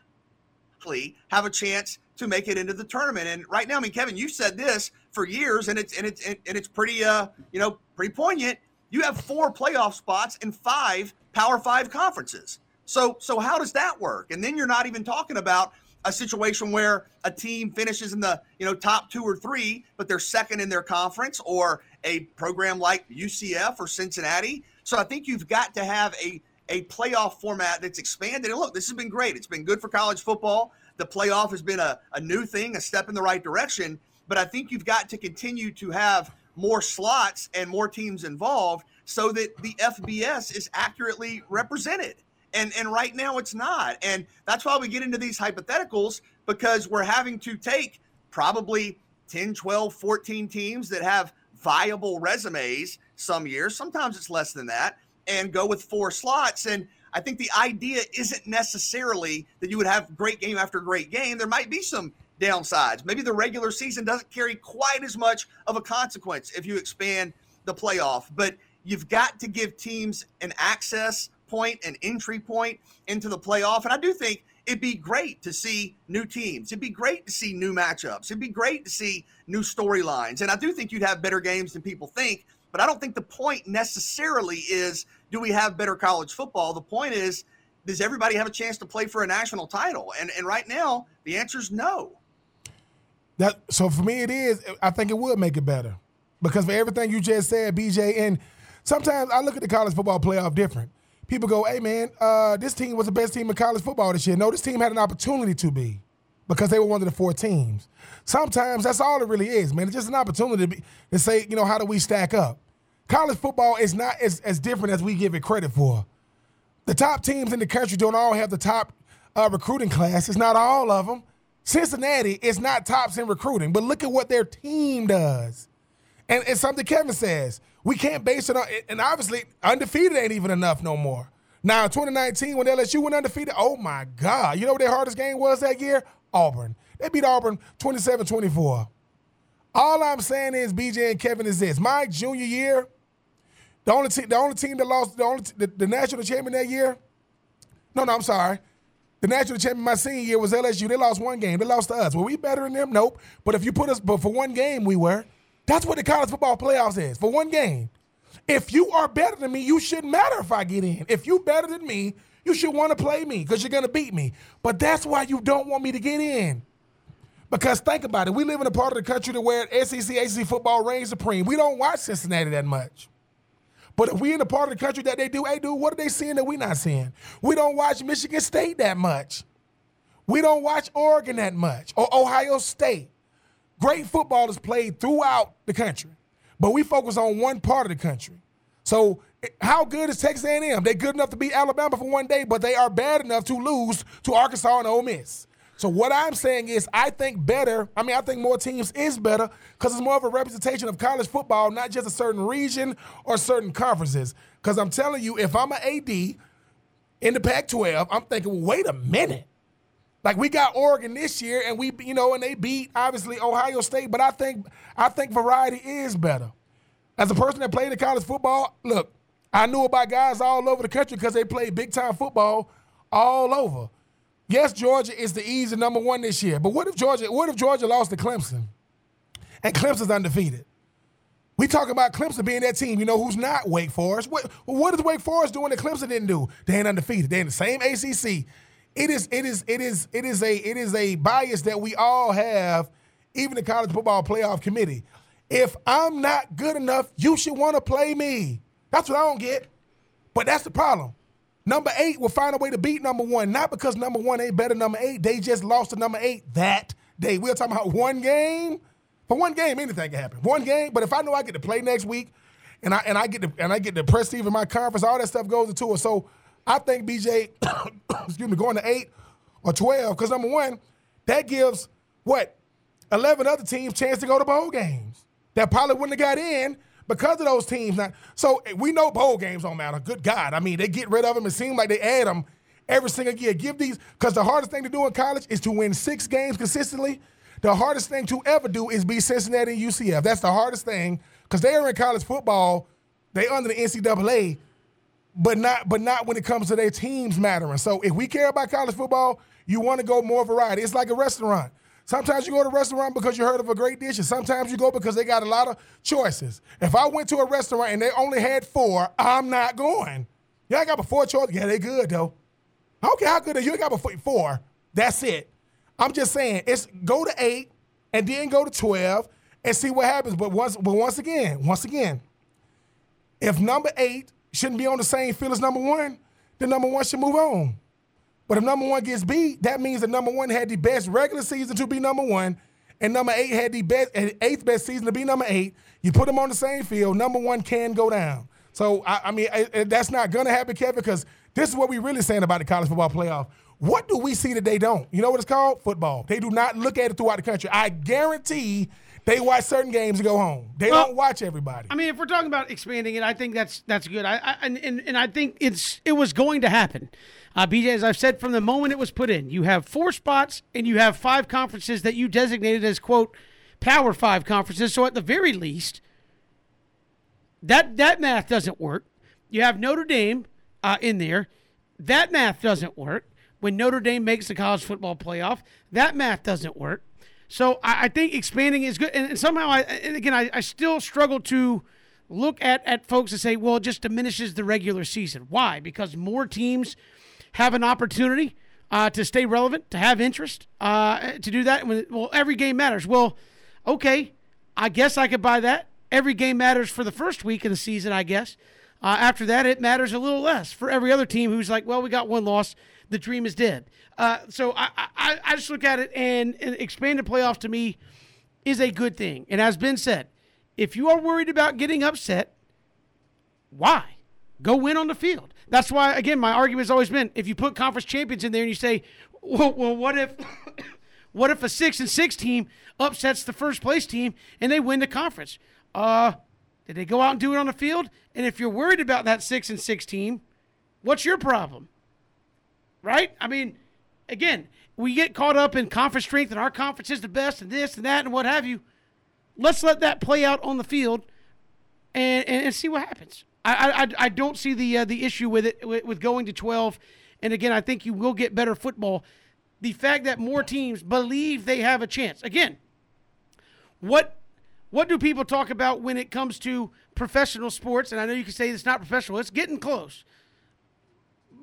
have a chance to make it into the tournament. And right now, I mean, Kevin, you said this for years, and it's and it's and it's pretty uh you know pretty poignant. You have four playoff spots in five Power Five conferences. So so how does that work? And then you're not even talking about a situation where a team finishes in the you know top two or three, but they're second in their conference, or a program like UCF or Cincinnati. So I think you've got to have a a playoff format that's expanded. And look, this has been great. It's been good for college football. The playoff has been a, a new thing, a step in the right direction. But I think you've got to continue to have more slots and more teams involved so that the FBS is accurately represented. And and right now it's not. And that's why we get into these hypotheticals because we're having to take probably 10, 12, 14 teams that have viable resumes some years. Sometimes it's less than that and go with four slots. And I think the idea isn't necessarily that you would have great game after great game. There might be some downsides. Maybe the regular season doesn't carry quite as much of a consequence if you expand the playoff, but you've got to give teams an access point, an entry point into the playoff. And I do think it'd be great to see new teams. It'd be great to see new matchups. It'd be great to see new storylines. And I do think you'd have better games than people think. But I don't think the point necessarily is do we have better college football? The point is, does everybody have a chance to play for a national title? And and right now, the answer is no. That so for me it is. I think it would make it better because for everything you just said, BJ. And sometimes I look at the college football playoff different. People go, "Hey man, uh, this team was the best team in college football this year." No, this team had an opportunity to be. because they were one of the four teams. Sometimes that's all it really is, man. It's just an opportunity to, be, to say, you know, how do we stack up? College football is not as, as different as we give it credit for. The top teams in the country don't all have the top uh, recruiting class. It's not all of them. Cincinnati is not tops in recruiting, but look at what their team does. And it's something Kevin says. We can't base it on, and obviously, undefeated ain't even enough no more. Now, 2019, when LSU went undefeated, oh my God. You know what their hardest game was that year? Auburn. They beat Auburn 27 24. All I'm saying is, BJ and Kevin, is this. My junior year, the only, team, the only team that lost, the, only t- the, the national champion that year, no, no, I'm sorry. The national champion my senior year was LSU. They lost one game. They lost to us. Were we better than them? Nope. But if you put us, but for one game, we were. That's what the college football playoffs is. For one game. If you are better than me, you shouldn't matter if I get in. If you better than me, you should want to play me because you're going to beat me. But that's why you don't want me to get in. Because think about it, we live in a part of the country to where SEC, ACC football reigns supreme. We don't watch Cincinnati that much. But if we in the part of the country that they do, hey, dude, what are they seeing that we not seeing? We don't watch Michigan State that much. We don't watch Oregon that much or Ohio State. Great football is played throughout the country, but we focus on one part of the country. So eh, how good is Texas A&M? They're good enough to beat Alabama for one day, but they are bad enough to lose to Arkansas and Ole Miss. So what I'm saying is, I think better. I mean, I think more teams is better because it's more of a representation of college football, not just a certain region or certain conferences. Because I'm telling you, if I'm an AD in the Pac-12, I'm thinking, wait a minute. Like we got Oregon this year, and we, you know, and they beat obviously Ohio State. But I think, I think variety is better. As a person that played in college football, look, I knew about guys all over the country because they played big time football all over. Yes, Georgia is the easy number one this year. But what if Georgia, what if Georgia lost to Clemson? And Clemson's undefeated. We talk about Clemson being that team, you know, who's not Wake Forest. What, what is Wake Forest doing that Clemson didn't do? They ain't undefeated. They're in the same ACC. It is, it is, it is, it is a, it is a bias that we all have, even the college football playoff committee. If I'm not good enough, you should want to play me. That's what I don't get. But that's the problem. Number eight will find a way to beat number one, not because number one ain't better than number eight. They just lost to number eight that day. We're talking about one game. For one game, anything can happen. One game, but if I know I get to play next week, and I and I get to and I get the prestige in my conference, all that stuff goes into it. So I think BJ, excuse me, going to eight or twelve, because number one, that gives what eleven other teams chance to go to bowl games that probably wouldn't have got in because of those teams. Now, so eh, we know bowl games don't matter. Good God, I mean they get rid of them. It seems like they add them every single year. Give these because the hardest thing to do in college is to win six games consistently. The hardest thing to ever do is be Cincinnati and UCF. That's the hardest thing because they are in college football. They under the NCAA, but not but not when it comes to their teams mattering. So if we care about college football, you want to go more variety. It's like a restaurant. Sometimes you go to a restaurant because you heard of a great dish, and sometimes you go because they got a lot of choices. If I went to a restaurant and they only had four, I'm not going. Yeah, I got four choices. Yeah, they good though. I don't care how good they you got four. That's it. I'm just saying, it's go to eight and then go to twelve and see what happens. But once, but once again, once again, if number eight shouldn't be on the same field as number one, then number one should move on. But if number one gets beat, that means that number one had the best regular season to be number one, and number eight had the best eighth best season to be number eight. You put them on the same field, number one can go down. So I, I mean, I, that's not gonna happen, Kevin, because this is what we're really saying about the college football playoff. What do we see that they don't? You know what it's called? Football. They do not look at it throughout the country. I guarantee they watch certain games and go home. They well, don't watch everybody. I mean, if we're talking about expanding it, I think that's that's good. I, I and, and I think it's it was going to happen. Uh, BJ, as I've said from the moment it was put in, you have four spots and you have five conferences that you designated as quote Power Five conferences. So at the very least, that that math doesn't work. You have Notre Dame uh, in there. That math doesn't work. When Notre Dame makes the college football playoff, that math doesn't work. So I, I think expanding is good. And, and somehow, I, and again, I, I still struggle to look at, at folks and say, well, it just diminishes the regular season. Why? Because more teams have an opportunity uh, to stay relevant, to have interest, uh, to do that. Well, every game matters. Well, okay, I guess I could buy that. Every game matters for the first week of the season, I guess. Uh, after that, it matters a little less for every other team who's like, well, we got one loss. The dream is dead. Uh, so I, I, I just look at it and, and expanded playoffs to me is a good thing. And as Ben said, if you are worried about getting upset, why? Go win on the field. That's why, again, my argument has always been if you put conference champions in there and you say, well, well what if. what if a six and six team upsets the first place team and they win the conference? Uh, did they go out and do it on the field? And if you're worried about that six and six team, what's your problem? Right? I mean, again, we get caught up in conference strength and our conference is the best and this and that and what have you. Let's let that play out on the field and, and, and see what happens. I, I, I don't see the uh, the issue with it with, with going to 12. And again, I think you will get better football. The fact that more teams believe they have a chance. Again, what what do people talk about when it comes to professional sports? And I know you can say it's not professional. It's getting close.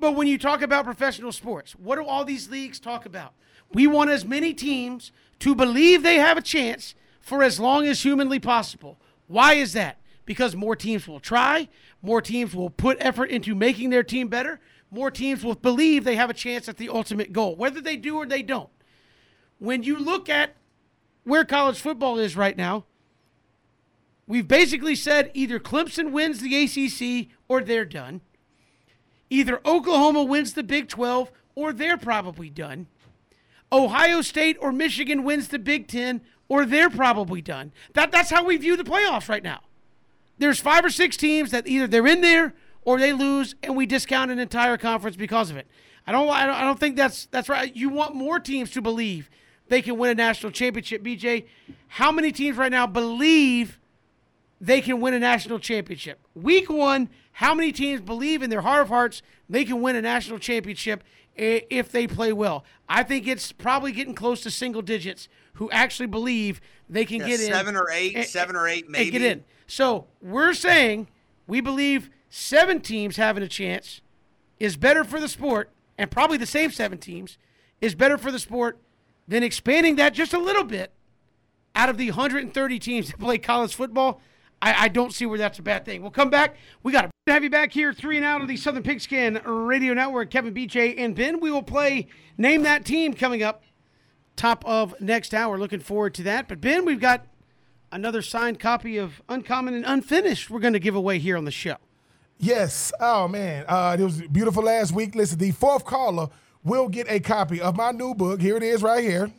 But when you talk about professional sports, what do all these leagues talk about? We want as many teams to believe they have a chance for as long as humanly possible. Why is that? Because more teams will try, more teams will put effort into making their team better, more teams will believe they have a chance at the ultimate goal, whether they do or they don't. When you look at where college football is right now, we've basically said either Clemson wins the ACC or they're done. Either Oklahoma wins the Big 12 or they're probably done. Ohio State or Michigan wins the Big 10 or they're probably done. That, that's how we view the playoffs right now. There's five or six teams that either they're in there or they lose, and we discount an entire conference because of it. I don't, I don't, I don't think that's that's right. You want more teams to believe they can win a national championship. BJ, how many teams right now believe they can win a national championship? Week one, how many teams believe in their heart of hearts they can win a national championship if they play well? I think it's probably getting close to single digits who actually believe they can Yeah, get in. seven or eight, and- seven or eight, maybe. get in. So we're saying we believe seven teams having a chance is better for the sport, and probably the same seven teams is better for the sport than expanding that just a little bit out of the 130 teams that play college football. I, I don't see where that's a bad thing. We'll come back. We got to have you back here, three and out of the Southern Pigskin Radio Network. Kevin BJ and Ben. We will play Name That Team coming up top of next hour. Looking forward to that. But Ben, we've got another signed copy of Uncommon and Unfinished we're going to give away here on the show. Yes. Oh man, uh, it was beautiful last week. Listen, the fourth caller will get a copy of my new book. Here it is, right here.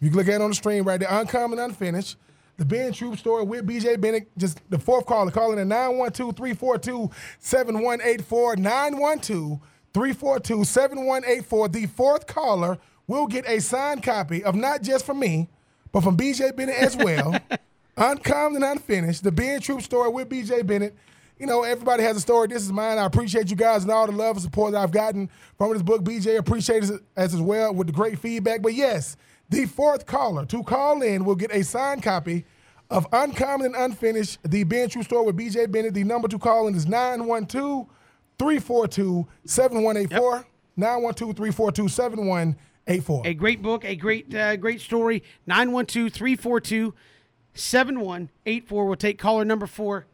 You can look at it on the screen right there. Uncommon, and unfinished. The Ben Troupe story with BJ Bennett. Just the fourth caller calling at 912-342-7184. 912-342-7184. The fourth caller will get a signed copy of not just from me, but from BJ Bennett as well. Uncommon and unfinished. The Ben Troupe story with BJ Bennett. You know, everybody has a story. This is mine. I appreciate you guys and all the love and support that I've gotten from this book. BJ appreciates it as, as well with the great feedback. But yes, the fourth caller to call in will get a signed copy of Uncommon and Unfinished, the Ben Troupe Story with BJ Bennett. The number to call in is 912 342 7184. 912 342 7184. A great book, a great uh, great story. 912 342 7184. We'll take caller number four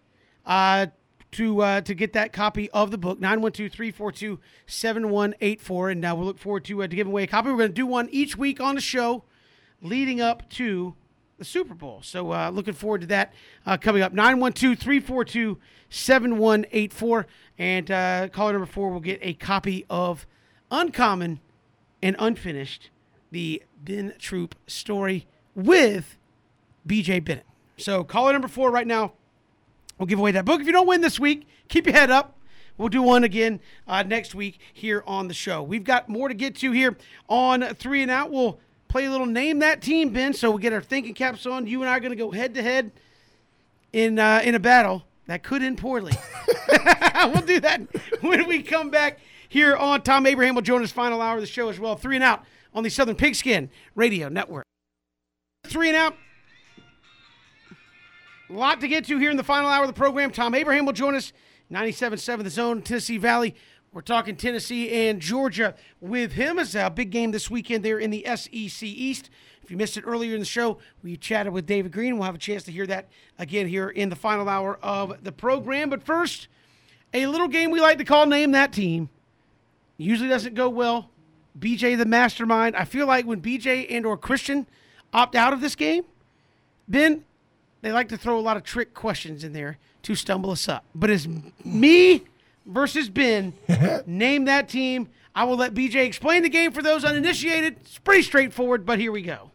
uh, to uh, to get that copy of the book. 912 342 7184. And now we'll look forward to, uh, to giving away a copy. We're going to do one each week on the show leading up to the Super Bowl. So uh, looking forward to that uh, coming up. 912 342 7184. And uh, caller number four will get a copy of Uncommon and Unfinished, the Ben Troupe story with BJ Bennett. So caller number four right now. We'll give away that book. If you don't win this week, keep your head up. We'll do one again uh, next week here on the show. We've got more to get to here on Three and Out. We'll play a little Name That Team, Ben, so we get our thinking caps on. You and I are going to go head to head in uh, in a battle that could end poorly. we'll do that when we come back here on Tom Abraham will join us final hour of the show as well. Three and out on the Southern Pigskin Radio Network. Three and out. A lot to get to here in the final hour of the program. Tom Abraham will join us. 97.7 The Zone, Tennessee Valley. We're talking Tennessee and Georgia with him. It's a big game this weekend there in the SEC East. If you missed it earlier in the show, we chatted with David Greene. We'll have a chance to hear that again here in the final hour of the program. But first, a little game we like to call Name That Team. Usually doesn't go well BJ the mastermind. I feel like when BJ and or Christian opt out of this game, Ben, they like to throw a lot of trick questions in there to stumble us up. But it's me versus Ben. Name that team. I will let BJ explain the game for those uninitiated. It's pretty straightforward, but here we go.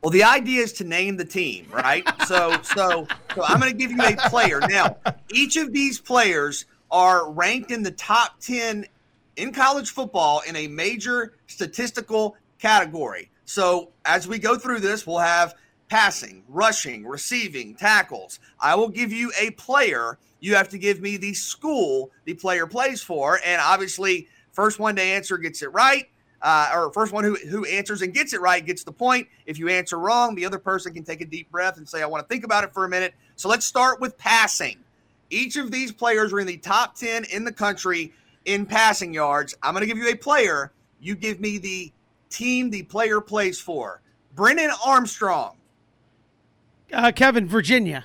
Well, the idea is to name the team, right? so, so, so I'm going to give you a player. Now, each of these players are ranked in the top 10 in college football in a major statistical category. So, as we go through this, we'll have passing, rushing, receiving, tackles. I will give you a player. You have to give me the school the player plays for. And obviously, first one to answer gets it right uh, or first one who, who answers and gets it right gets the point. If you answer wrong, the other person can take a deep breath and say, I want to think about it for a minute. So let's start with passing. Each of these players are in the top 10 in the country in passing yards. I'm going to give you a player. You give me the team the player plays for. Brennan Armstrong. Uh, Kevin, Virginia.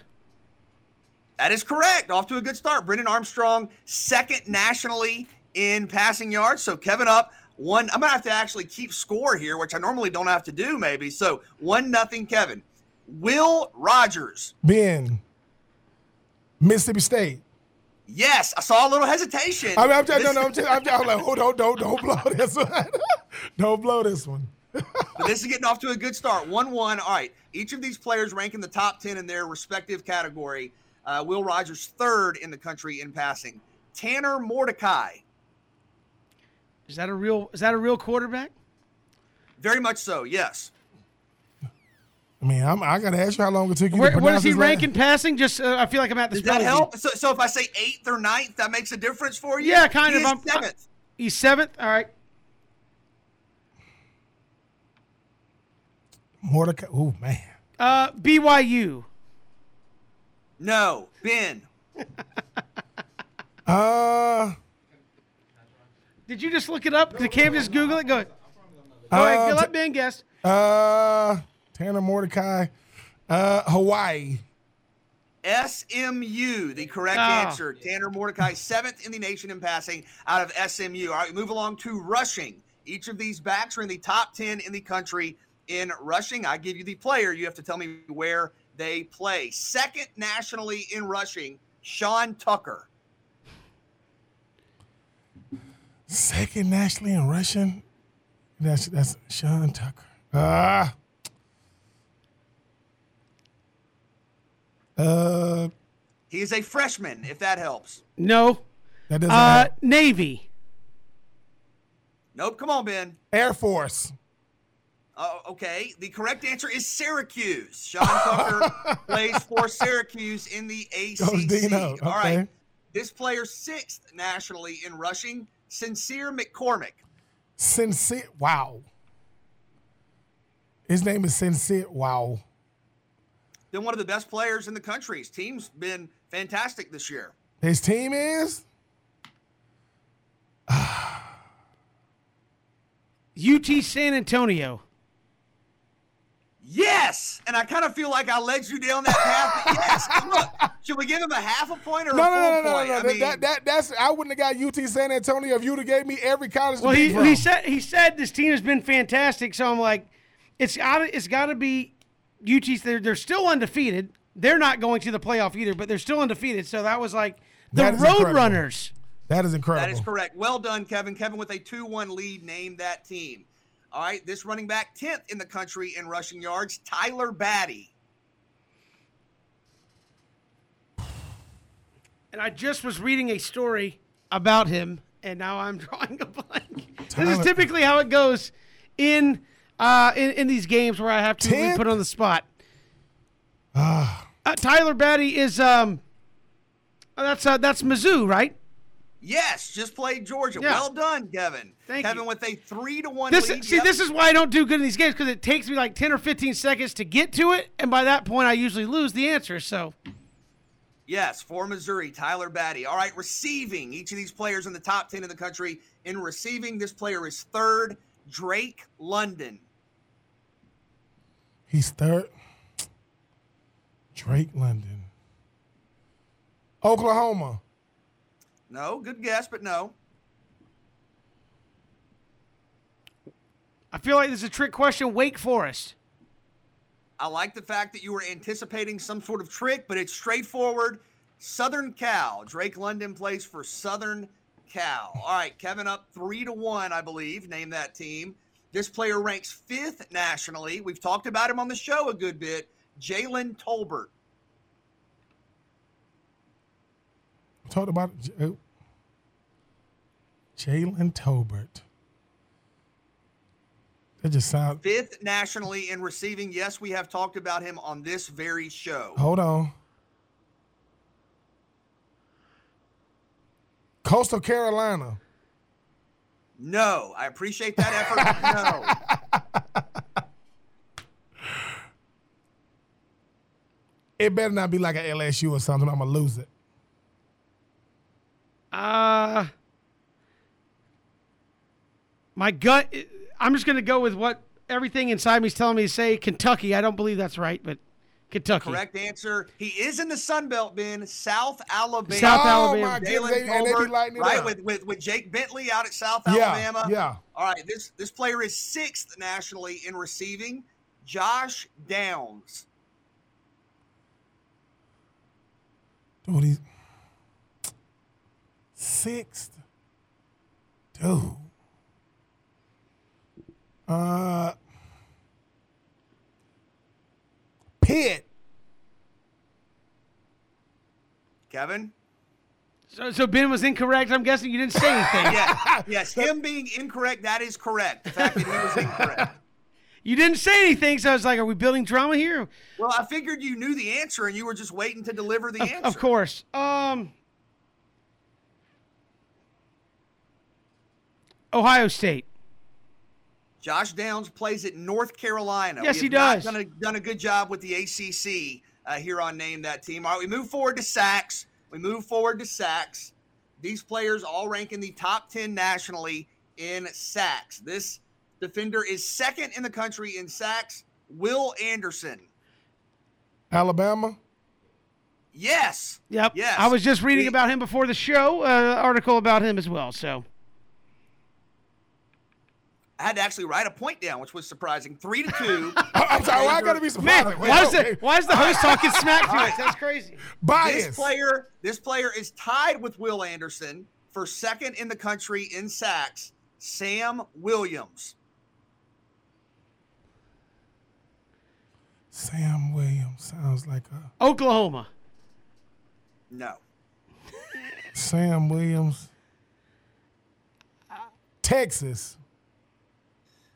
That is correct. Off to a good start. Brennan Armstrong, second nationally in passing yards. So Kevin up one, I'm gonna have to actually keep score here, which I normally don't have to do, maybe. So one nothing, Kevin. Will Rogers. Ben. Mississippi State. Yes, I saw a little hesitation. I mean, I'm just, no, no, I'm just, I'm just like, hold on, don't, don't blow this one. don't blow this one. But this is getting off to a good start. 1 1. All right. Each of these players rank in the top 10 in their respective category. Uh, Will Rogers, third in the country in passing. Tanner Mordecai, is that a real? Is that a real quarterback? Very much so. Yes. I mean, I'm, i got to ask you how long it took you Where, to pronounce What is he ranking rank passing? Just uh, I feel like I'm at the. Does that help? So, so if I say eighth or ninth, that makes a difference for you. Yeah, kind he of. I'm seventh. he's seventh. All right. Mordecai. Oh man. Uh, BYU. No, Ben. uh. Did you just look it up? Did Cam just Google it? Go ahead. Go uh, ahead. Let Ben guess. Uh, Tanner Mordecai. Uh, Hawaii. SMU, the correct oh. answer. Tanner Mordecai, seventh in the nation in passing out of SMU. All right, move along to rushing. Each of these backs are in the top 10 in the country in rushing. I give you the player. You have to tell me where they play. Second nationally in rushing, Sean Tucker. Second nationally in rushing. That's that's Sean Tucker. Ah. Uh, he is a freshman, if that helps. No. That doesn't uh, help. Navy. Nope. Come on, Ben. Air Force. Uh, okay. The correct answer is Syracuse. Sean Tucker plays for Syracuse in the ACC. Dino. Okay. All right. This player sixth nationally in rushing. Sincere McCormick. Sincere. Wow. His name is Sincere. Wow. Been one of the best players in the country. His team's been fantastic this year. His team is? UT San Antonio. Yes, and I kind of feel like I led you down that path. yes, look, should we give him a half a point or no, a full no, no, no, point? No, no, I no, mean, that, that, that's I wouldn't have got UT San Antonio if you'd have gave me every college. Well, he, he said he said this team has been fantastic, so I'm like, it's got it's got to be UT. They're they're still undefeated. They're not going to the playoff either, but they're still undefeated. So that was like the Road Runners. That is incredible. That is correct. Well done, Kevin. Kevin with a two-one lead named that team. All right, this running back 10th in the country in rushing yards, Tyler Badie. And I just was reading a story about him, and now I'm drawing a blank. This is typically how it goes in uh, in, in these games where I have to be put on the spot. Ah. Uh, Tyler Badie is um, that's uh, that's Mizzou, right? Yes, just played Georgia. Yeah. Well done, Kevin. Thank Kevin you. with a three to one this, lead. See, yep. this is why I don't do good in these games because it takes me like ten or fifteen seconds to get to it, and by that point, I usually lose the answer. So, yes, for Missouri, Tyler Badie. All right, receiving. Each of these players in the top ten in the country in receiving. This player is third. Drake London. He's third. Drake London. Oklahoma. No, good guess, but no. I feel like this is a trick question. Wake Forest. I like the fact that you were anticipating some sort of trick, but it's straightforward. Southern Cal. Drake London plays for Southern Cal. All right, Kevin up three to one, I believe. Name that team. This player ranks fifth nationally. We've talked about him on the show a good bit. Jalen Tolbert. Talked about oh. Jalen Tolbert. That just sounds. Fifth nationally in receiving. Yes, we have talked about him on this very show. Hold on. Coastal Carolina. No, I appreciate that effort. no. It better not be like an LSU or something. I'm gonna lose it. Uh, my gut. I'm just going to go with what everything inside me is telling me to say. Kentucky. I don't believe that's right, but Kentucky. Correct answer. He is in the Sun Belt, Ben. South Alabama. South oh Alabama. my Jalen goodness, they, and they be Tolbert, lighting it right up. with, with with Jake Bentley out at South Yeah, Alabama. yeah. All right, this this player is sixth nationally in receiving. Josh Downs. Dude, he's sixth. Dude. Uh Pitt. Kevin. So, so Ben was incorrect. I'm guessing you didn't say anything. Yeah, yes, him being incorrect. That is correct. The fact that he was incorrect. You didn't say anything, so I was like, "Are we building drama here?" Well, I figured you knew the answer and you were just waiting to deliver the Of, answer. of course. Um, Ohio State. Josh Downs plays at North Carolina. Yes, We he does. Done a, done a good job with the ACC uh, here on Name That Team. All right, we move forward to sacks. We move forward to sacks. These players all rank in the top 10 nationally in sacks. This defender is second in the country in sacks. Will Anderson. Alabama. Yes. Yep. Yes. I was just reading He- about him before the show. Uh, article about him as well. So I had to actually write a point down, which was surprising. Three to two. I'm sorry, why I gotta be surprised? man, Wait, why is okay. the why is the host talking smack to us? That's crazy. bias? This player, this player is tied with Will Anderson for second in the country in sacks. Sam Williams. Sam Williams sounds like a Oklahoma. No. Sam Williams. Texas.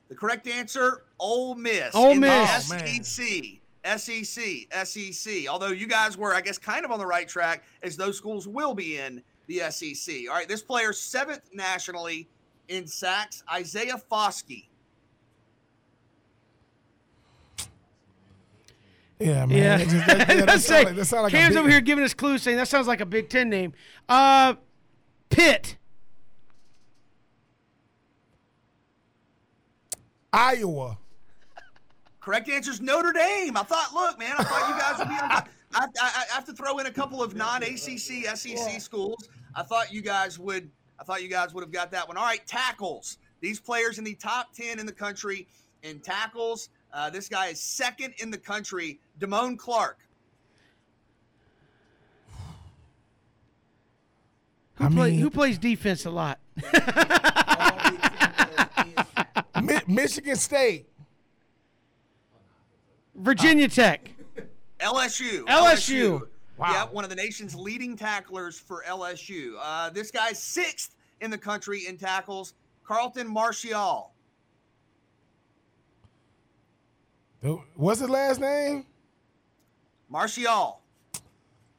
The correct answer, Ole Miss. Ole in the Miss. Oh, man. SEC. SEC. SEC. E Although you guys were, I guess, kind of on the right track as those schools will be in the SEC. All right, this player seventh nationally in sacks, Isaiah Foskey. Yeah, man. Yeah. That, just, that, yeah, that Let's say sound like, that sound like a Cam's big- over here giving us clues, saying that sounds like a Big Ten name. Uh, Pitt. Iowa. Correct answer is Notre Dame. I thought, look, man, I thought you guys would be on. I, I, I have to throw in a couple of non-ACC, SEC schools. I thought you guys would. I thought you guys would have got that one. All right, tackles. These players in the top ten in the country in tackles. Uh, this guy is second in the country. Damone Clark. Who, I play, mean- who plays defense a lot? Mi- Michigan State. Virginia Tech. LSU. LSU. Wow. Yep, one of the nation's leading tacklers for LSU. Uh, this guy's sixth in the country in tackles. Carlton Martial. What's his last name? Martial.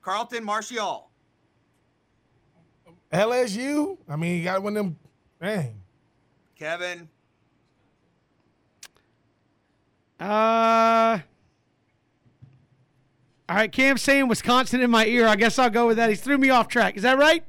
Carlton Martial. LSU. I mean, he got one of them. Dang. Kevin. Uh. All right, Cam's saying Wisconsin in my ear. I guess I'll go with that. He's threw me off track. Is that right?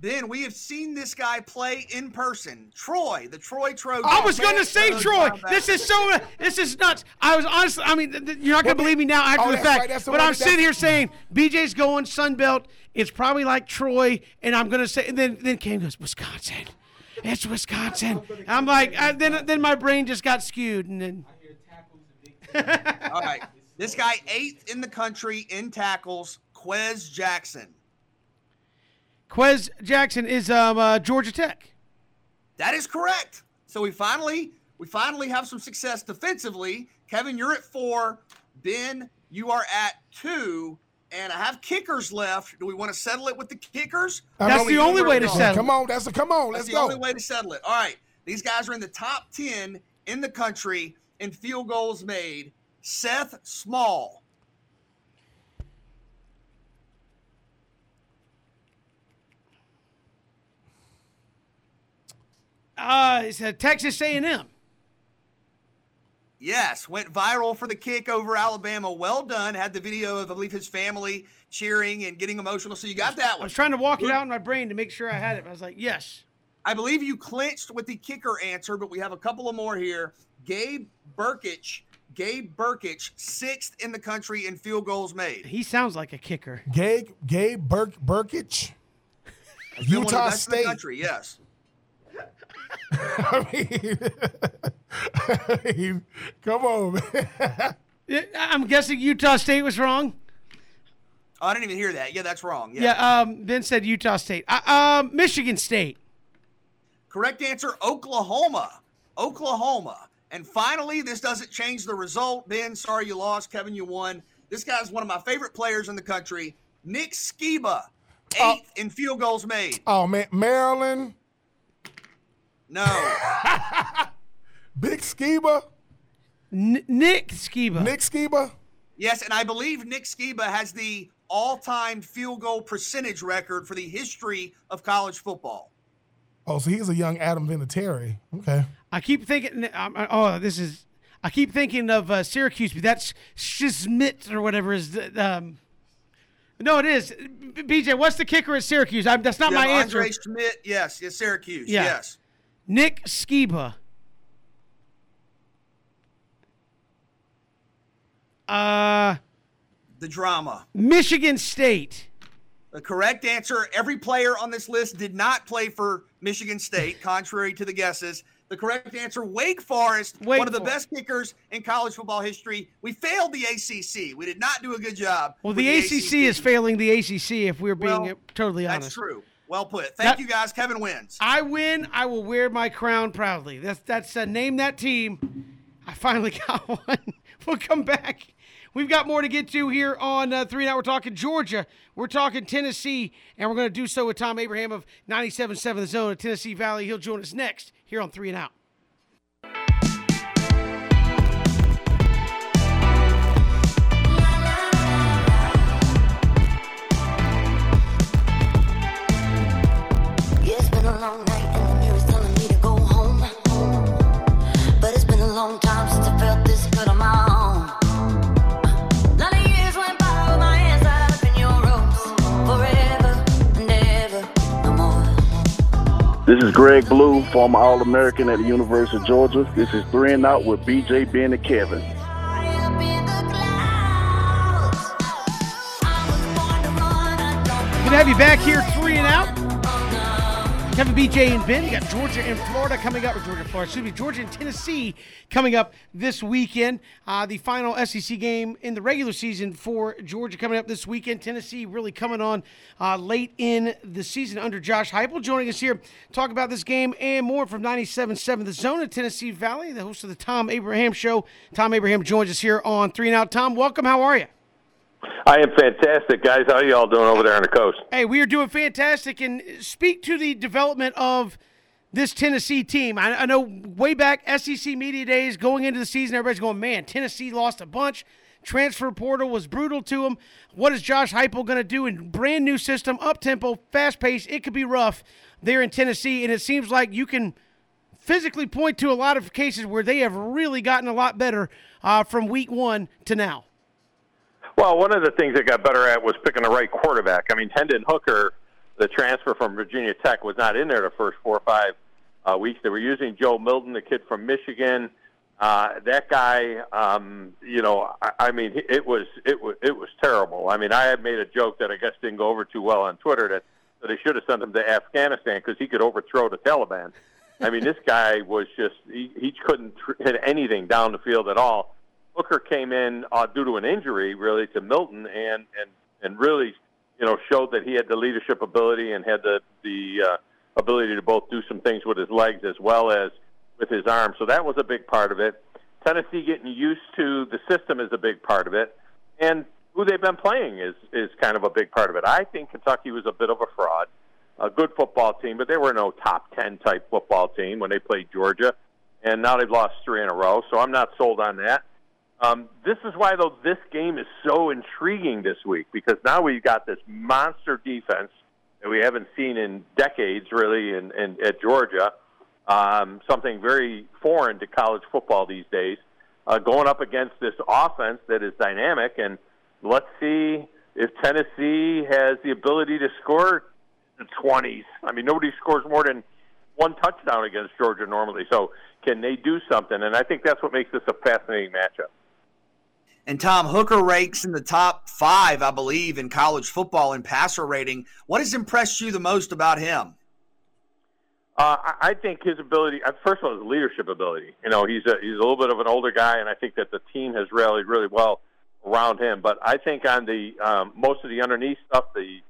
Ben, we have seen this guy play in person. Troy, the Troy Trojans. I was going to say Troy. linebackers. This is so. This is nuts. I was honestly. I mean, th- th- you're not going to believe me now after Oh, the fact. right, the but I'm sitting here saying BJ's going Sun Belt. It's probably like Troy, and I'm going to say. And then then Cam goes Wisconsin, It's Wisconsin. I'm like, uh, then then my brain just got skewed, and then. All right. This guy eighth in the country in tackles, Quez Jackson. Quez Jackson is um, uh, Georgia Tech. That is correct. So we finally we finally have some success defensively. Kevin, you're at four. Ben, you are at two. And I have kickers left. Do we want to settle it with the kickers? That's the only way to go. settle. Come on, that's a come on. That's Let's the go. only way to settle it. All right. These guys are in the top 10 in the country in field goals made. Seth Small. Uh, it's uh, Texas A&M. Yes, went viral for the kick over Alabama. Well done. Had the video of, I believe, his family cheering and getting emotional. So you got that one. I was trying to walk it out in my brain to make sure I had it. I was like, yes. I believe you clinched with the kicker answer, but we have a couple of more here. Gabe Brkic. Gabe Brkic, sixth in the country in field goals made. He sounds like a kicker. Gabe Gabe Burk Brkic, Been the Utah the State. country, yes. I mean, I mean, come on, man. I'm guessing Utah State was wrong. Oh, I didn't even hear that. Yeah, that's wrong. Yeah. Yeah, um, Ben said Utah State. Uh, um, Michigan State. Correct answer Oklahoma. Oklahoma. And finally, this doesn't change the result. Ben, sorry you lost. Kevin, you won. This guy's one of my favorite players in the country. Nick Sciba, eighth oh. in field goals made. Oh man, Maryland, No. Big Sciba, N- Nick Sciba. Nick Sciba. yes, and I believe Nick Sciba has the all-time field goal percentage record for the history of college football. Oh, so he's a young Adam Vinatieri. Okay. I keep thinking. Um, oh, this is. I keep thinking of uh, Syracuse, but that's Szmyt or whatever is. the- Um, no, it is. BJ, what's the kicker at Syracuse? I, that's not You my have answer. Andre Szmyt, yes, yes, Syracuse, Yeah. yes. Nick Sciba. Uh, The drama. Michigan State. The correct answer every player on this list did not play for Michigan State, contrary to the guesses. The correct answer Wake Forest, Wake one of the Forest. best kickers in college football history. We failed the ACC. We did not do a good job. Well, with the ACC, is failing the ACC. If we're being Well, totally honest, That's true. Well put. Thank That- you guys. Kevin wins. I win. I will wear my crown proudly. That's that's uh, name that team. I finally got one. we'll come back. We've got more to get to here on uh, three. Now we're talking Georgia. We're talking Tennessee, and we're going to do so with Tom Abraham of 97.7 The Zone of Tennessee Valley. He'll join us next here on Three and Out. This is Greg Blue, former All American at the University of Georgia. This is Three and Out with BJ, Ben, and Kevin. High up in the clouds. I was born to run, I don't Good to have you back here, Three and Out. Kevin, BJ, and Ben. You got Georgia and Florida coming up, or Georgia, Florida, excuse me, Georgia and Tennessee coming up this weekend. Uh, the final SEC game in the regular season for Georgia coming up this weekend. Tennessee really coming on uh, late in the season under Josh Heupel. Joining us here, talk about this game and more from 97.7 The Zone of Tennessee Valley, the host of the Tom Abraham Show. Tom Abraham joins us here on Three and Out. Tom, welcome. How are you? I am fantastic, guys. How y'all doing over there on the coast? Hey, we are doing fantastic. And speak to the development of this Tennessee team. I, I know way back SEC media days going into the season, everybody's going, man, Tennessee lost a bunch. Transfer portal was brutal to them. What is Josh Heupel going to do in brand new system, up tempo, fast pace? It could be rough there in Tennessee, and it seems like you can physically point to a lot of cases where they have really gotten a lot better uh, from week one to now. Well, one of the things they got better at was picking the right quarterback. I mean, Hendon Hooker, the transfer from Virginia Tech, was not in there the first four or five uh, weeks. They were using Joe Milton, the kid from Michigan. Uh, that guy, um, you know, I, I mean, it was it was it was terrible. I mean, I had made a joke that I guess didn't go over too well on Twitter that So they should have sent him to Afghanistan because he could overthrow the Taliban. I mean, this guy was just he, he couldn't tr- hit anything down the field at all. Hooker came in uh, due to an injury, really, to Milton, and and and really, you know, showed that he had the leadership ability and had the the uh, ability to both do some things with his legs as well as with his arms. So that was a big part of it. Tennessee getting used to the system is a big part of it, and who they've been playing is is kind of a big part of it. I think Kentucky was a bit of a fraud, a good football team, but they were no top ten type football team when they played Georgia, and now they've lost three in a row. So I'm not sold on that. Um, this is why, though, this game is so intriguing this week because now we've got this monster defense that we haven't seen in decades, really, in, in at Georgia. Um, something very foreign to college football these days. Uh, going up against this offense that is dynamic, and let's see if Tennessee has the ability to score the 20s. I mean, nobody scores more than one touchdown against Georgia normally. So, can they do something? And I think that's what makes this a fascinating matchup. And Tom Hooker ranks in the top five, I believe, in college football in passer rating. What has impressed you the most about him? Uh, I- think his ability. uh, First of all, his leadership ability. You know, he's a he's a little bit of an older guy, and I think that the team has rallied really well around him. But I think on the um, most of the underneath stuff, the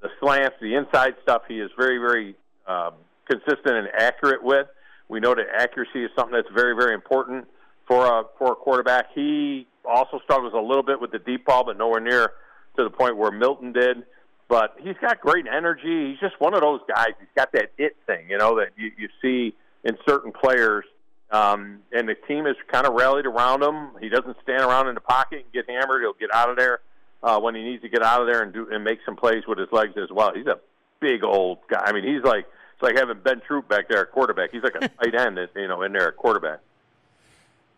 the slants, the inside stuff, he is very very um, consistent and accurate with. We know that accuracy is something that's very very important for a for a quarterback. He also struggles a little bit with the deep ball, but nowhere near to the point where Milton did. But he's got great energy. He's just one of those guys. He's got that it thing, you know, that you, you see in certain players. Um, and the team has kind of rallied around him. He doesn't stand around in the pocket and get hammered. He'll get out of there uh, when he needs to get out of there and do and make some plays with his legs as well. He's a big old guy. I mean, he's like it's like having Ben Troupe back there at quarterback. He's like a tight end, you know, in there at quarterback.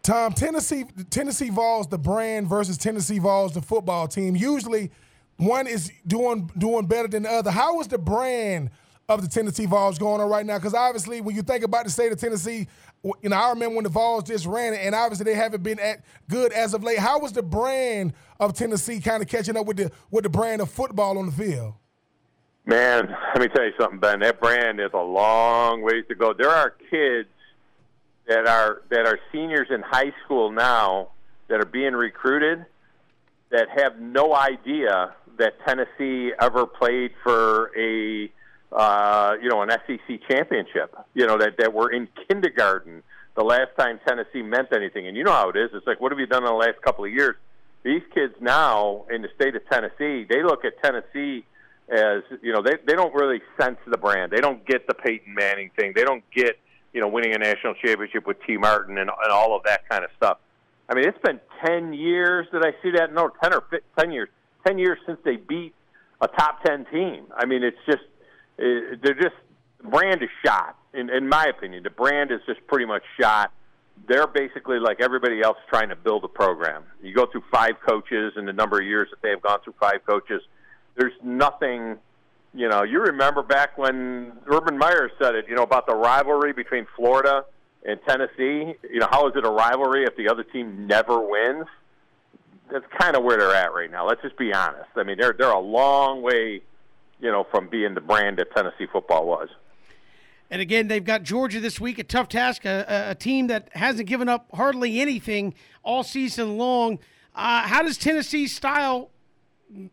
Tom, Tennessee Tennessee Vols the brand versus Tennessee Vols the football team. Usually, one is doing doing better than the other. How is the brand of the Tennessee Vols going on right now? Because obviously, when you think about the state of Tennessee, you know I remember when the Vols just ran it, and obviously they haven't been at good as of late. How was the brand of Tennessee kind of catching up with the with the brand of football on the field? Man, let me tell you something, Ben. That brand is a long ways to go. There are kids that are that are seniors in high school now that are being recruited that have no idea that Tennessee ever played for a uh, you know an SEC championship. You know that that were in kindergarten the last time Tennessee meant anything. And you know how it is. It's like what have you done in the last couple of years? These kids now in the state of Tennessee, they look at Tennessee as you know they they don't really sense the brand. They don't get the Peyton Manning thing. They don't get you know winning a national championship with Tee Martin and, and all of that kind of stuff. I mean, it's been ten years that I see that. No, ten or fi- ten years. Ten years since they beat a top ten team. I mean, it's just uh, they're just brand is shot. In in my opinion, the brand is just pretty much shot. They're basically like everybody else trying to build a program. You go through five coaches, and the number of years that they have gone through five coaches, there's nothing. You know, you remember back when Urban Meyer said it. You know about the rivalry between Florida and Tennessee. You know, how is it a rivalry if the other team never wins? That's kind of where they're at right now. Let's just be honest. I mean, they're they're a long way, you know, from being the brand that Tennessee football was. And again, they've got Georgia this week, a tough task, a, a- team that hasn't given up hardly anything all season long. Uh, how does Tennessee's style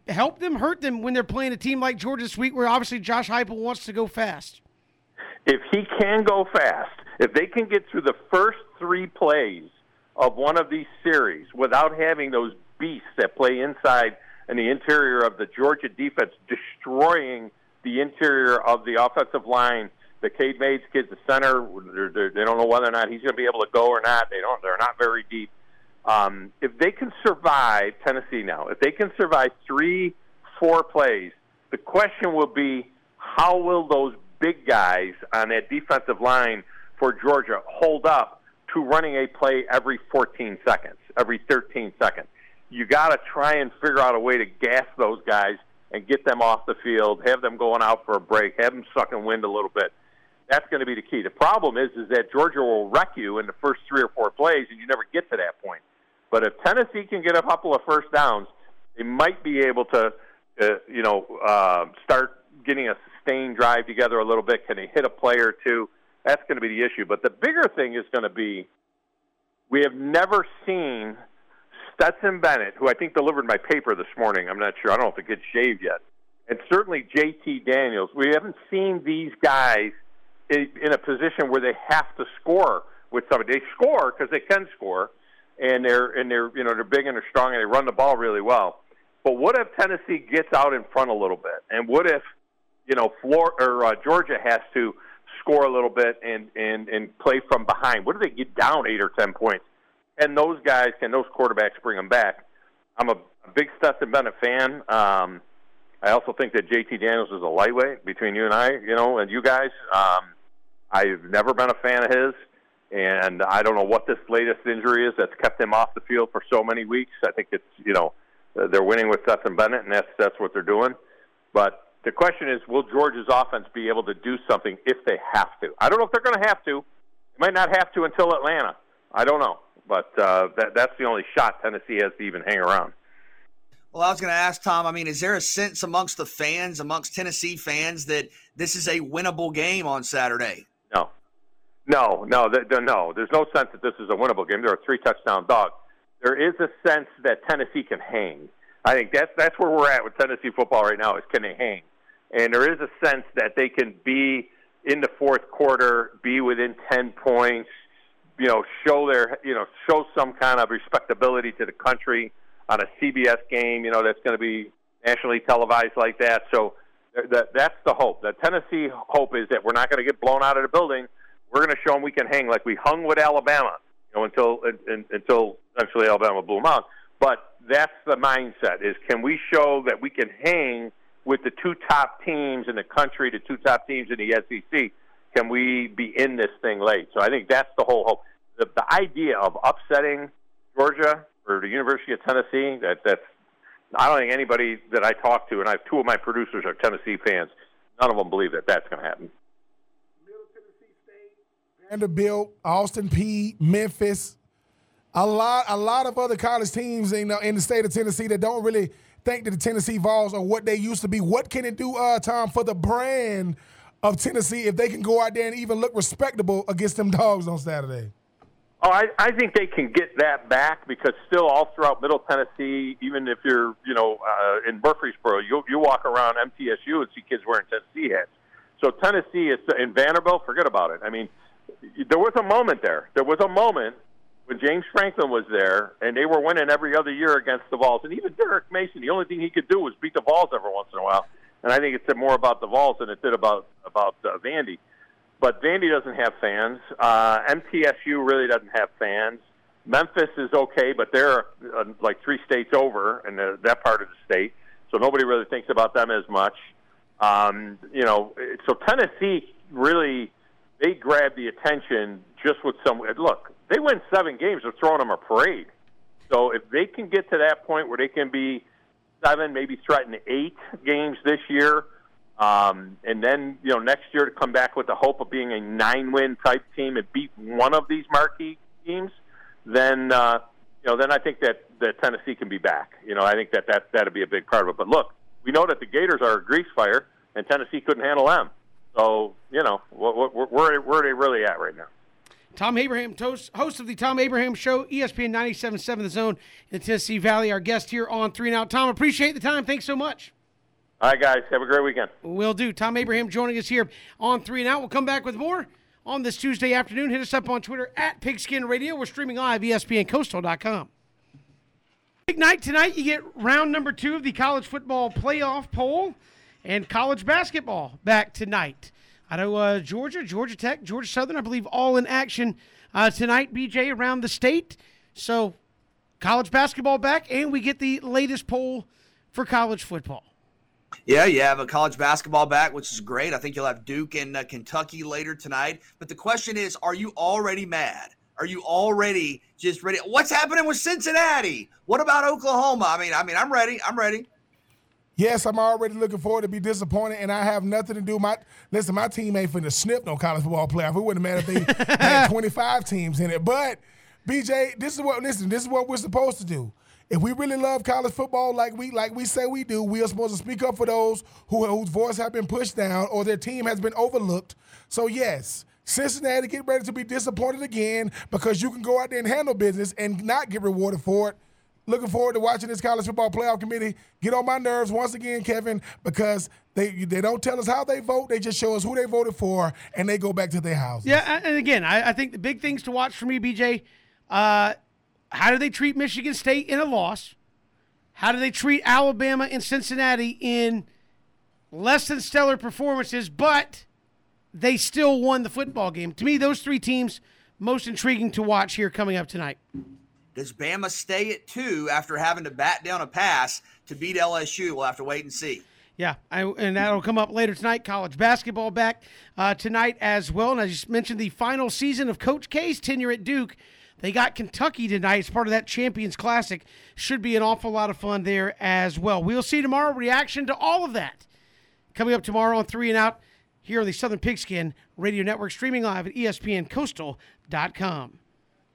help them, hurt them when they're playing a team like Georgia this week, where obviously Josh Heupel wants to go fast? if he can go fast, if they can get through the first three plays of one of these series without having those beasts that play inside and the interior of the Georgia defense destroying the interior of the offensive line, the Cade Mays kid, the center, they don't know whether or not he's going to be able to go or not. They don't. They're not very deep. Um, if they can survive Tennessee now, if they can survive three, four plays, the question will be how will those big guys on that defensive line for Georgia hold up to running a play every 14 seconds, every 13 seconds? You got to try and figure out a way to gas those guys and get them off the field, have them going out for a break, have them sucking wind a little bit. That's going to be the key. The problem is, is that Georgia will wreck you in the first three or four plays, and you never get to that point. But if Tennessee can get a couple of first downs, they might be able to, uh, you know, uh, start getting a sustained drive together a little bit? Can they hit a play or two? That's going to be the issue. But the bigger thing is going to be we have never seen Stetson Bennett, who I think delivered my paper this morning. I'm not sure. I don't know if shaved yet. And certainly JT Daniels. We haven't seen these guys in a position where they have to score with somebody. They score because they can score, and they're and they're you know they're big and they're strong and they run the ball really well. But what if Tennessee gets out in front a little bit? And what if you know Flor- or uh, Georgia has to score a little bit and and and play from behind? What if they get down eight or ten points? And those guys can those quarterbacks bring them back? I'm a, a big Stetson Bennett fan. Um, I also think that JT Daniels is a lightweight between you and I, you know, and you guys. Um, I've never been a fan of his, and I don't know what this latest injury is that's kept him off the field for so many weeks. I think it's you know they're winning with Stetson Bennett, and that's that's what they're doing. But the question is, will Georgia's offense be able to do something if they have to? I don't know if they're going to have to. They might not have to until Atlanta. I don't know, but uh, that that's the only shot Tennessee has to even hang around. Well, I was going to ask Tom. I mean, is there a sense amongst the fans, amongst Tennessee fans, that this is a winnable game on Saturday? No, no, no, th- no. There's no sense that this is a winnable game. They're a three touchdown dog. There is a sense that Tennessee can hang. I think that's that's where we're at with Tennessee football right now. Is can they hang? And there is a sense that they can be in the fourth quarter, be within ten points, you know, show their, you know, show some kind of respectability to the country on a CBS game, you know, that's going to be nationally televised like that. So that that's the hope. The Tennessee hope is that we're not going to get blown out of the building. We're going to show them we can hang like we hung with Alabama, you know, until until eventually Alabama blew them out. But that's the mindset: is can we show that we can hang with the two top teams in the country, the two top teams in the SEC? Can we be in this thing late? So I think that's the whole hope. The, the idea of upsetting Georgia or the University of Tennessee, that that's I don't think anybody that I talk to, and I have two of my producers are Tennessee fans. None of them believe that that's going to happen. Vanderbilt, Austin Peay, Memphis, a lot, a lot of other college teams in, uh, in the state of Tennessee that don't really think that the Tennessee Vols are what they used to be. What can it do, uh, Tom, for the brand of Tennessee if they can go out there and even look respectable against them dogs on Saturday? Oh, I, I think they can get that back because still all throughout Middle Tennessee, even if you're, you know, uh, in Murfreesboro, you you walk around MTSU and see kids wearing Tennessee hats. So Tennessee is in Vanderbilt. Forget about it. I mean, there was a moment there. There was a moment when James Franklin was there, and they were winning every other year against the Vols. And even Derek Mason, the only thing he could do was beat the Vols every once in a while. And I think it said more about the Vols than it did about about uh, Vandy. But Vandy doesn't have fans. Uh, MTSU really doesn't have fans. Memphis is okay, but they're uh, like three states over in the, that part of the state, so nobody really thinks about them as much. Um, you know, so Tennessee really they grab the attention just with some. Look, they win seven games, they're throwing them a parade. So if they can get to that point where they can be seven, maybe threaten eight games this year, um, and then you know next year to come back with the hope of being a nine-win type team and beat one of these marquee teams, then uh, you know then I think that that Tennessee can be back. You know I think that that that'd be a big part of it. But look, we know that the Gators are a grease fire, and Tennessee couldn't handle them. So you know where where where are they really at right now? Tom Abraham, host, host of the Tom Abraham Show, ESPN 97.7 The Zone in the Tennessee Valley, our guest here on Three and Out. Tom, appreciate the time. Thanks so much. All right, guys. Have a great weekend. Will do. Tom Abraham joining us here on Three and Out. We'll come back with more on this Tuesday afternoon. Hit us up on Twitter at Pigskin Radio. We're streaming live, ESPNCoastal.com. Big night tonight. You get round number two of the college football playoff poll and college basketball back tonight. I know uh, Georgia, Georgia Tech, Georgia Southern, I believe, all in action uh, tonight, BJ, around the state. So college basketball back, and we get the latest poll for college football. Yeah, you have a college basketball back, which is great. I think you'll have Duke and uh, Kentucky later tonight. But the question is, are you already mad? Are you already just ready? What's happening with Cincinnati? What about Oklahoma? I mean, I mean, I'm ready. I'm ready. Yes, I'm already looking forward to be disappointed, and I have nothing to do. My listen, my team ain't finna snip no college football playoff. It wouldn't matter if they had 25 teams in it. But BJ, this is what listen. This is what we're supposed to do. if we really love college football like we like we say we do, we are supposed to speak up for those who whose voice have been pushed down or their team has been overlooked. So yes. Cincinnati, get ready to be disappointed again because you can go out there and handle business and not get rewarded for it. Looking forward to watching this college football playoff committee get on my nerves once again, Kevin, because they they don't tell us how they vote. They just show us who they voted for, and they go back to their houses. Yeah, and again, I, I think the big things to watch for me, BJ, uh, how do they treat Michigan State in a loss? How do they treat Alabama and Cincinnati in less than stellar performances, but they still won the football game? To me, those three teams most intriguing to watch here coming up tonight. Does Bama stay at two after having to bat down a pass to beat LSU? We'll have to wait and see. Yeah, I, and that'll come up later tonight. College basketball back uh, tonight as well. And I just mentioned the final season of Coach K's tenure at Duke. They got Kentucky tonight as part of that Champions Classic. Should be an awful lot of fun there as well. We'll see tomorrow reaction to all of that coming up tomorrow on Three and Out here on the Southern Pigskin Radio Network, streaming live at ESPNCoastal.com.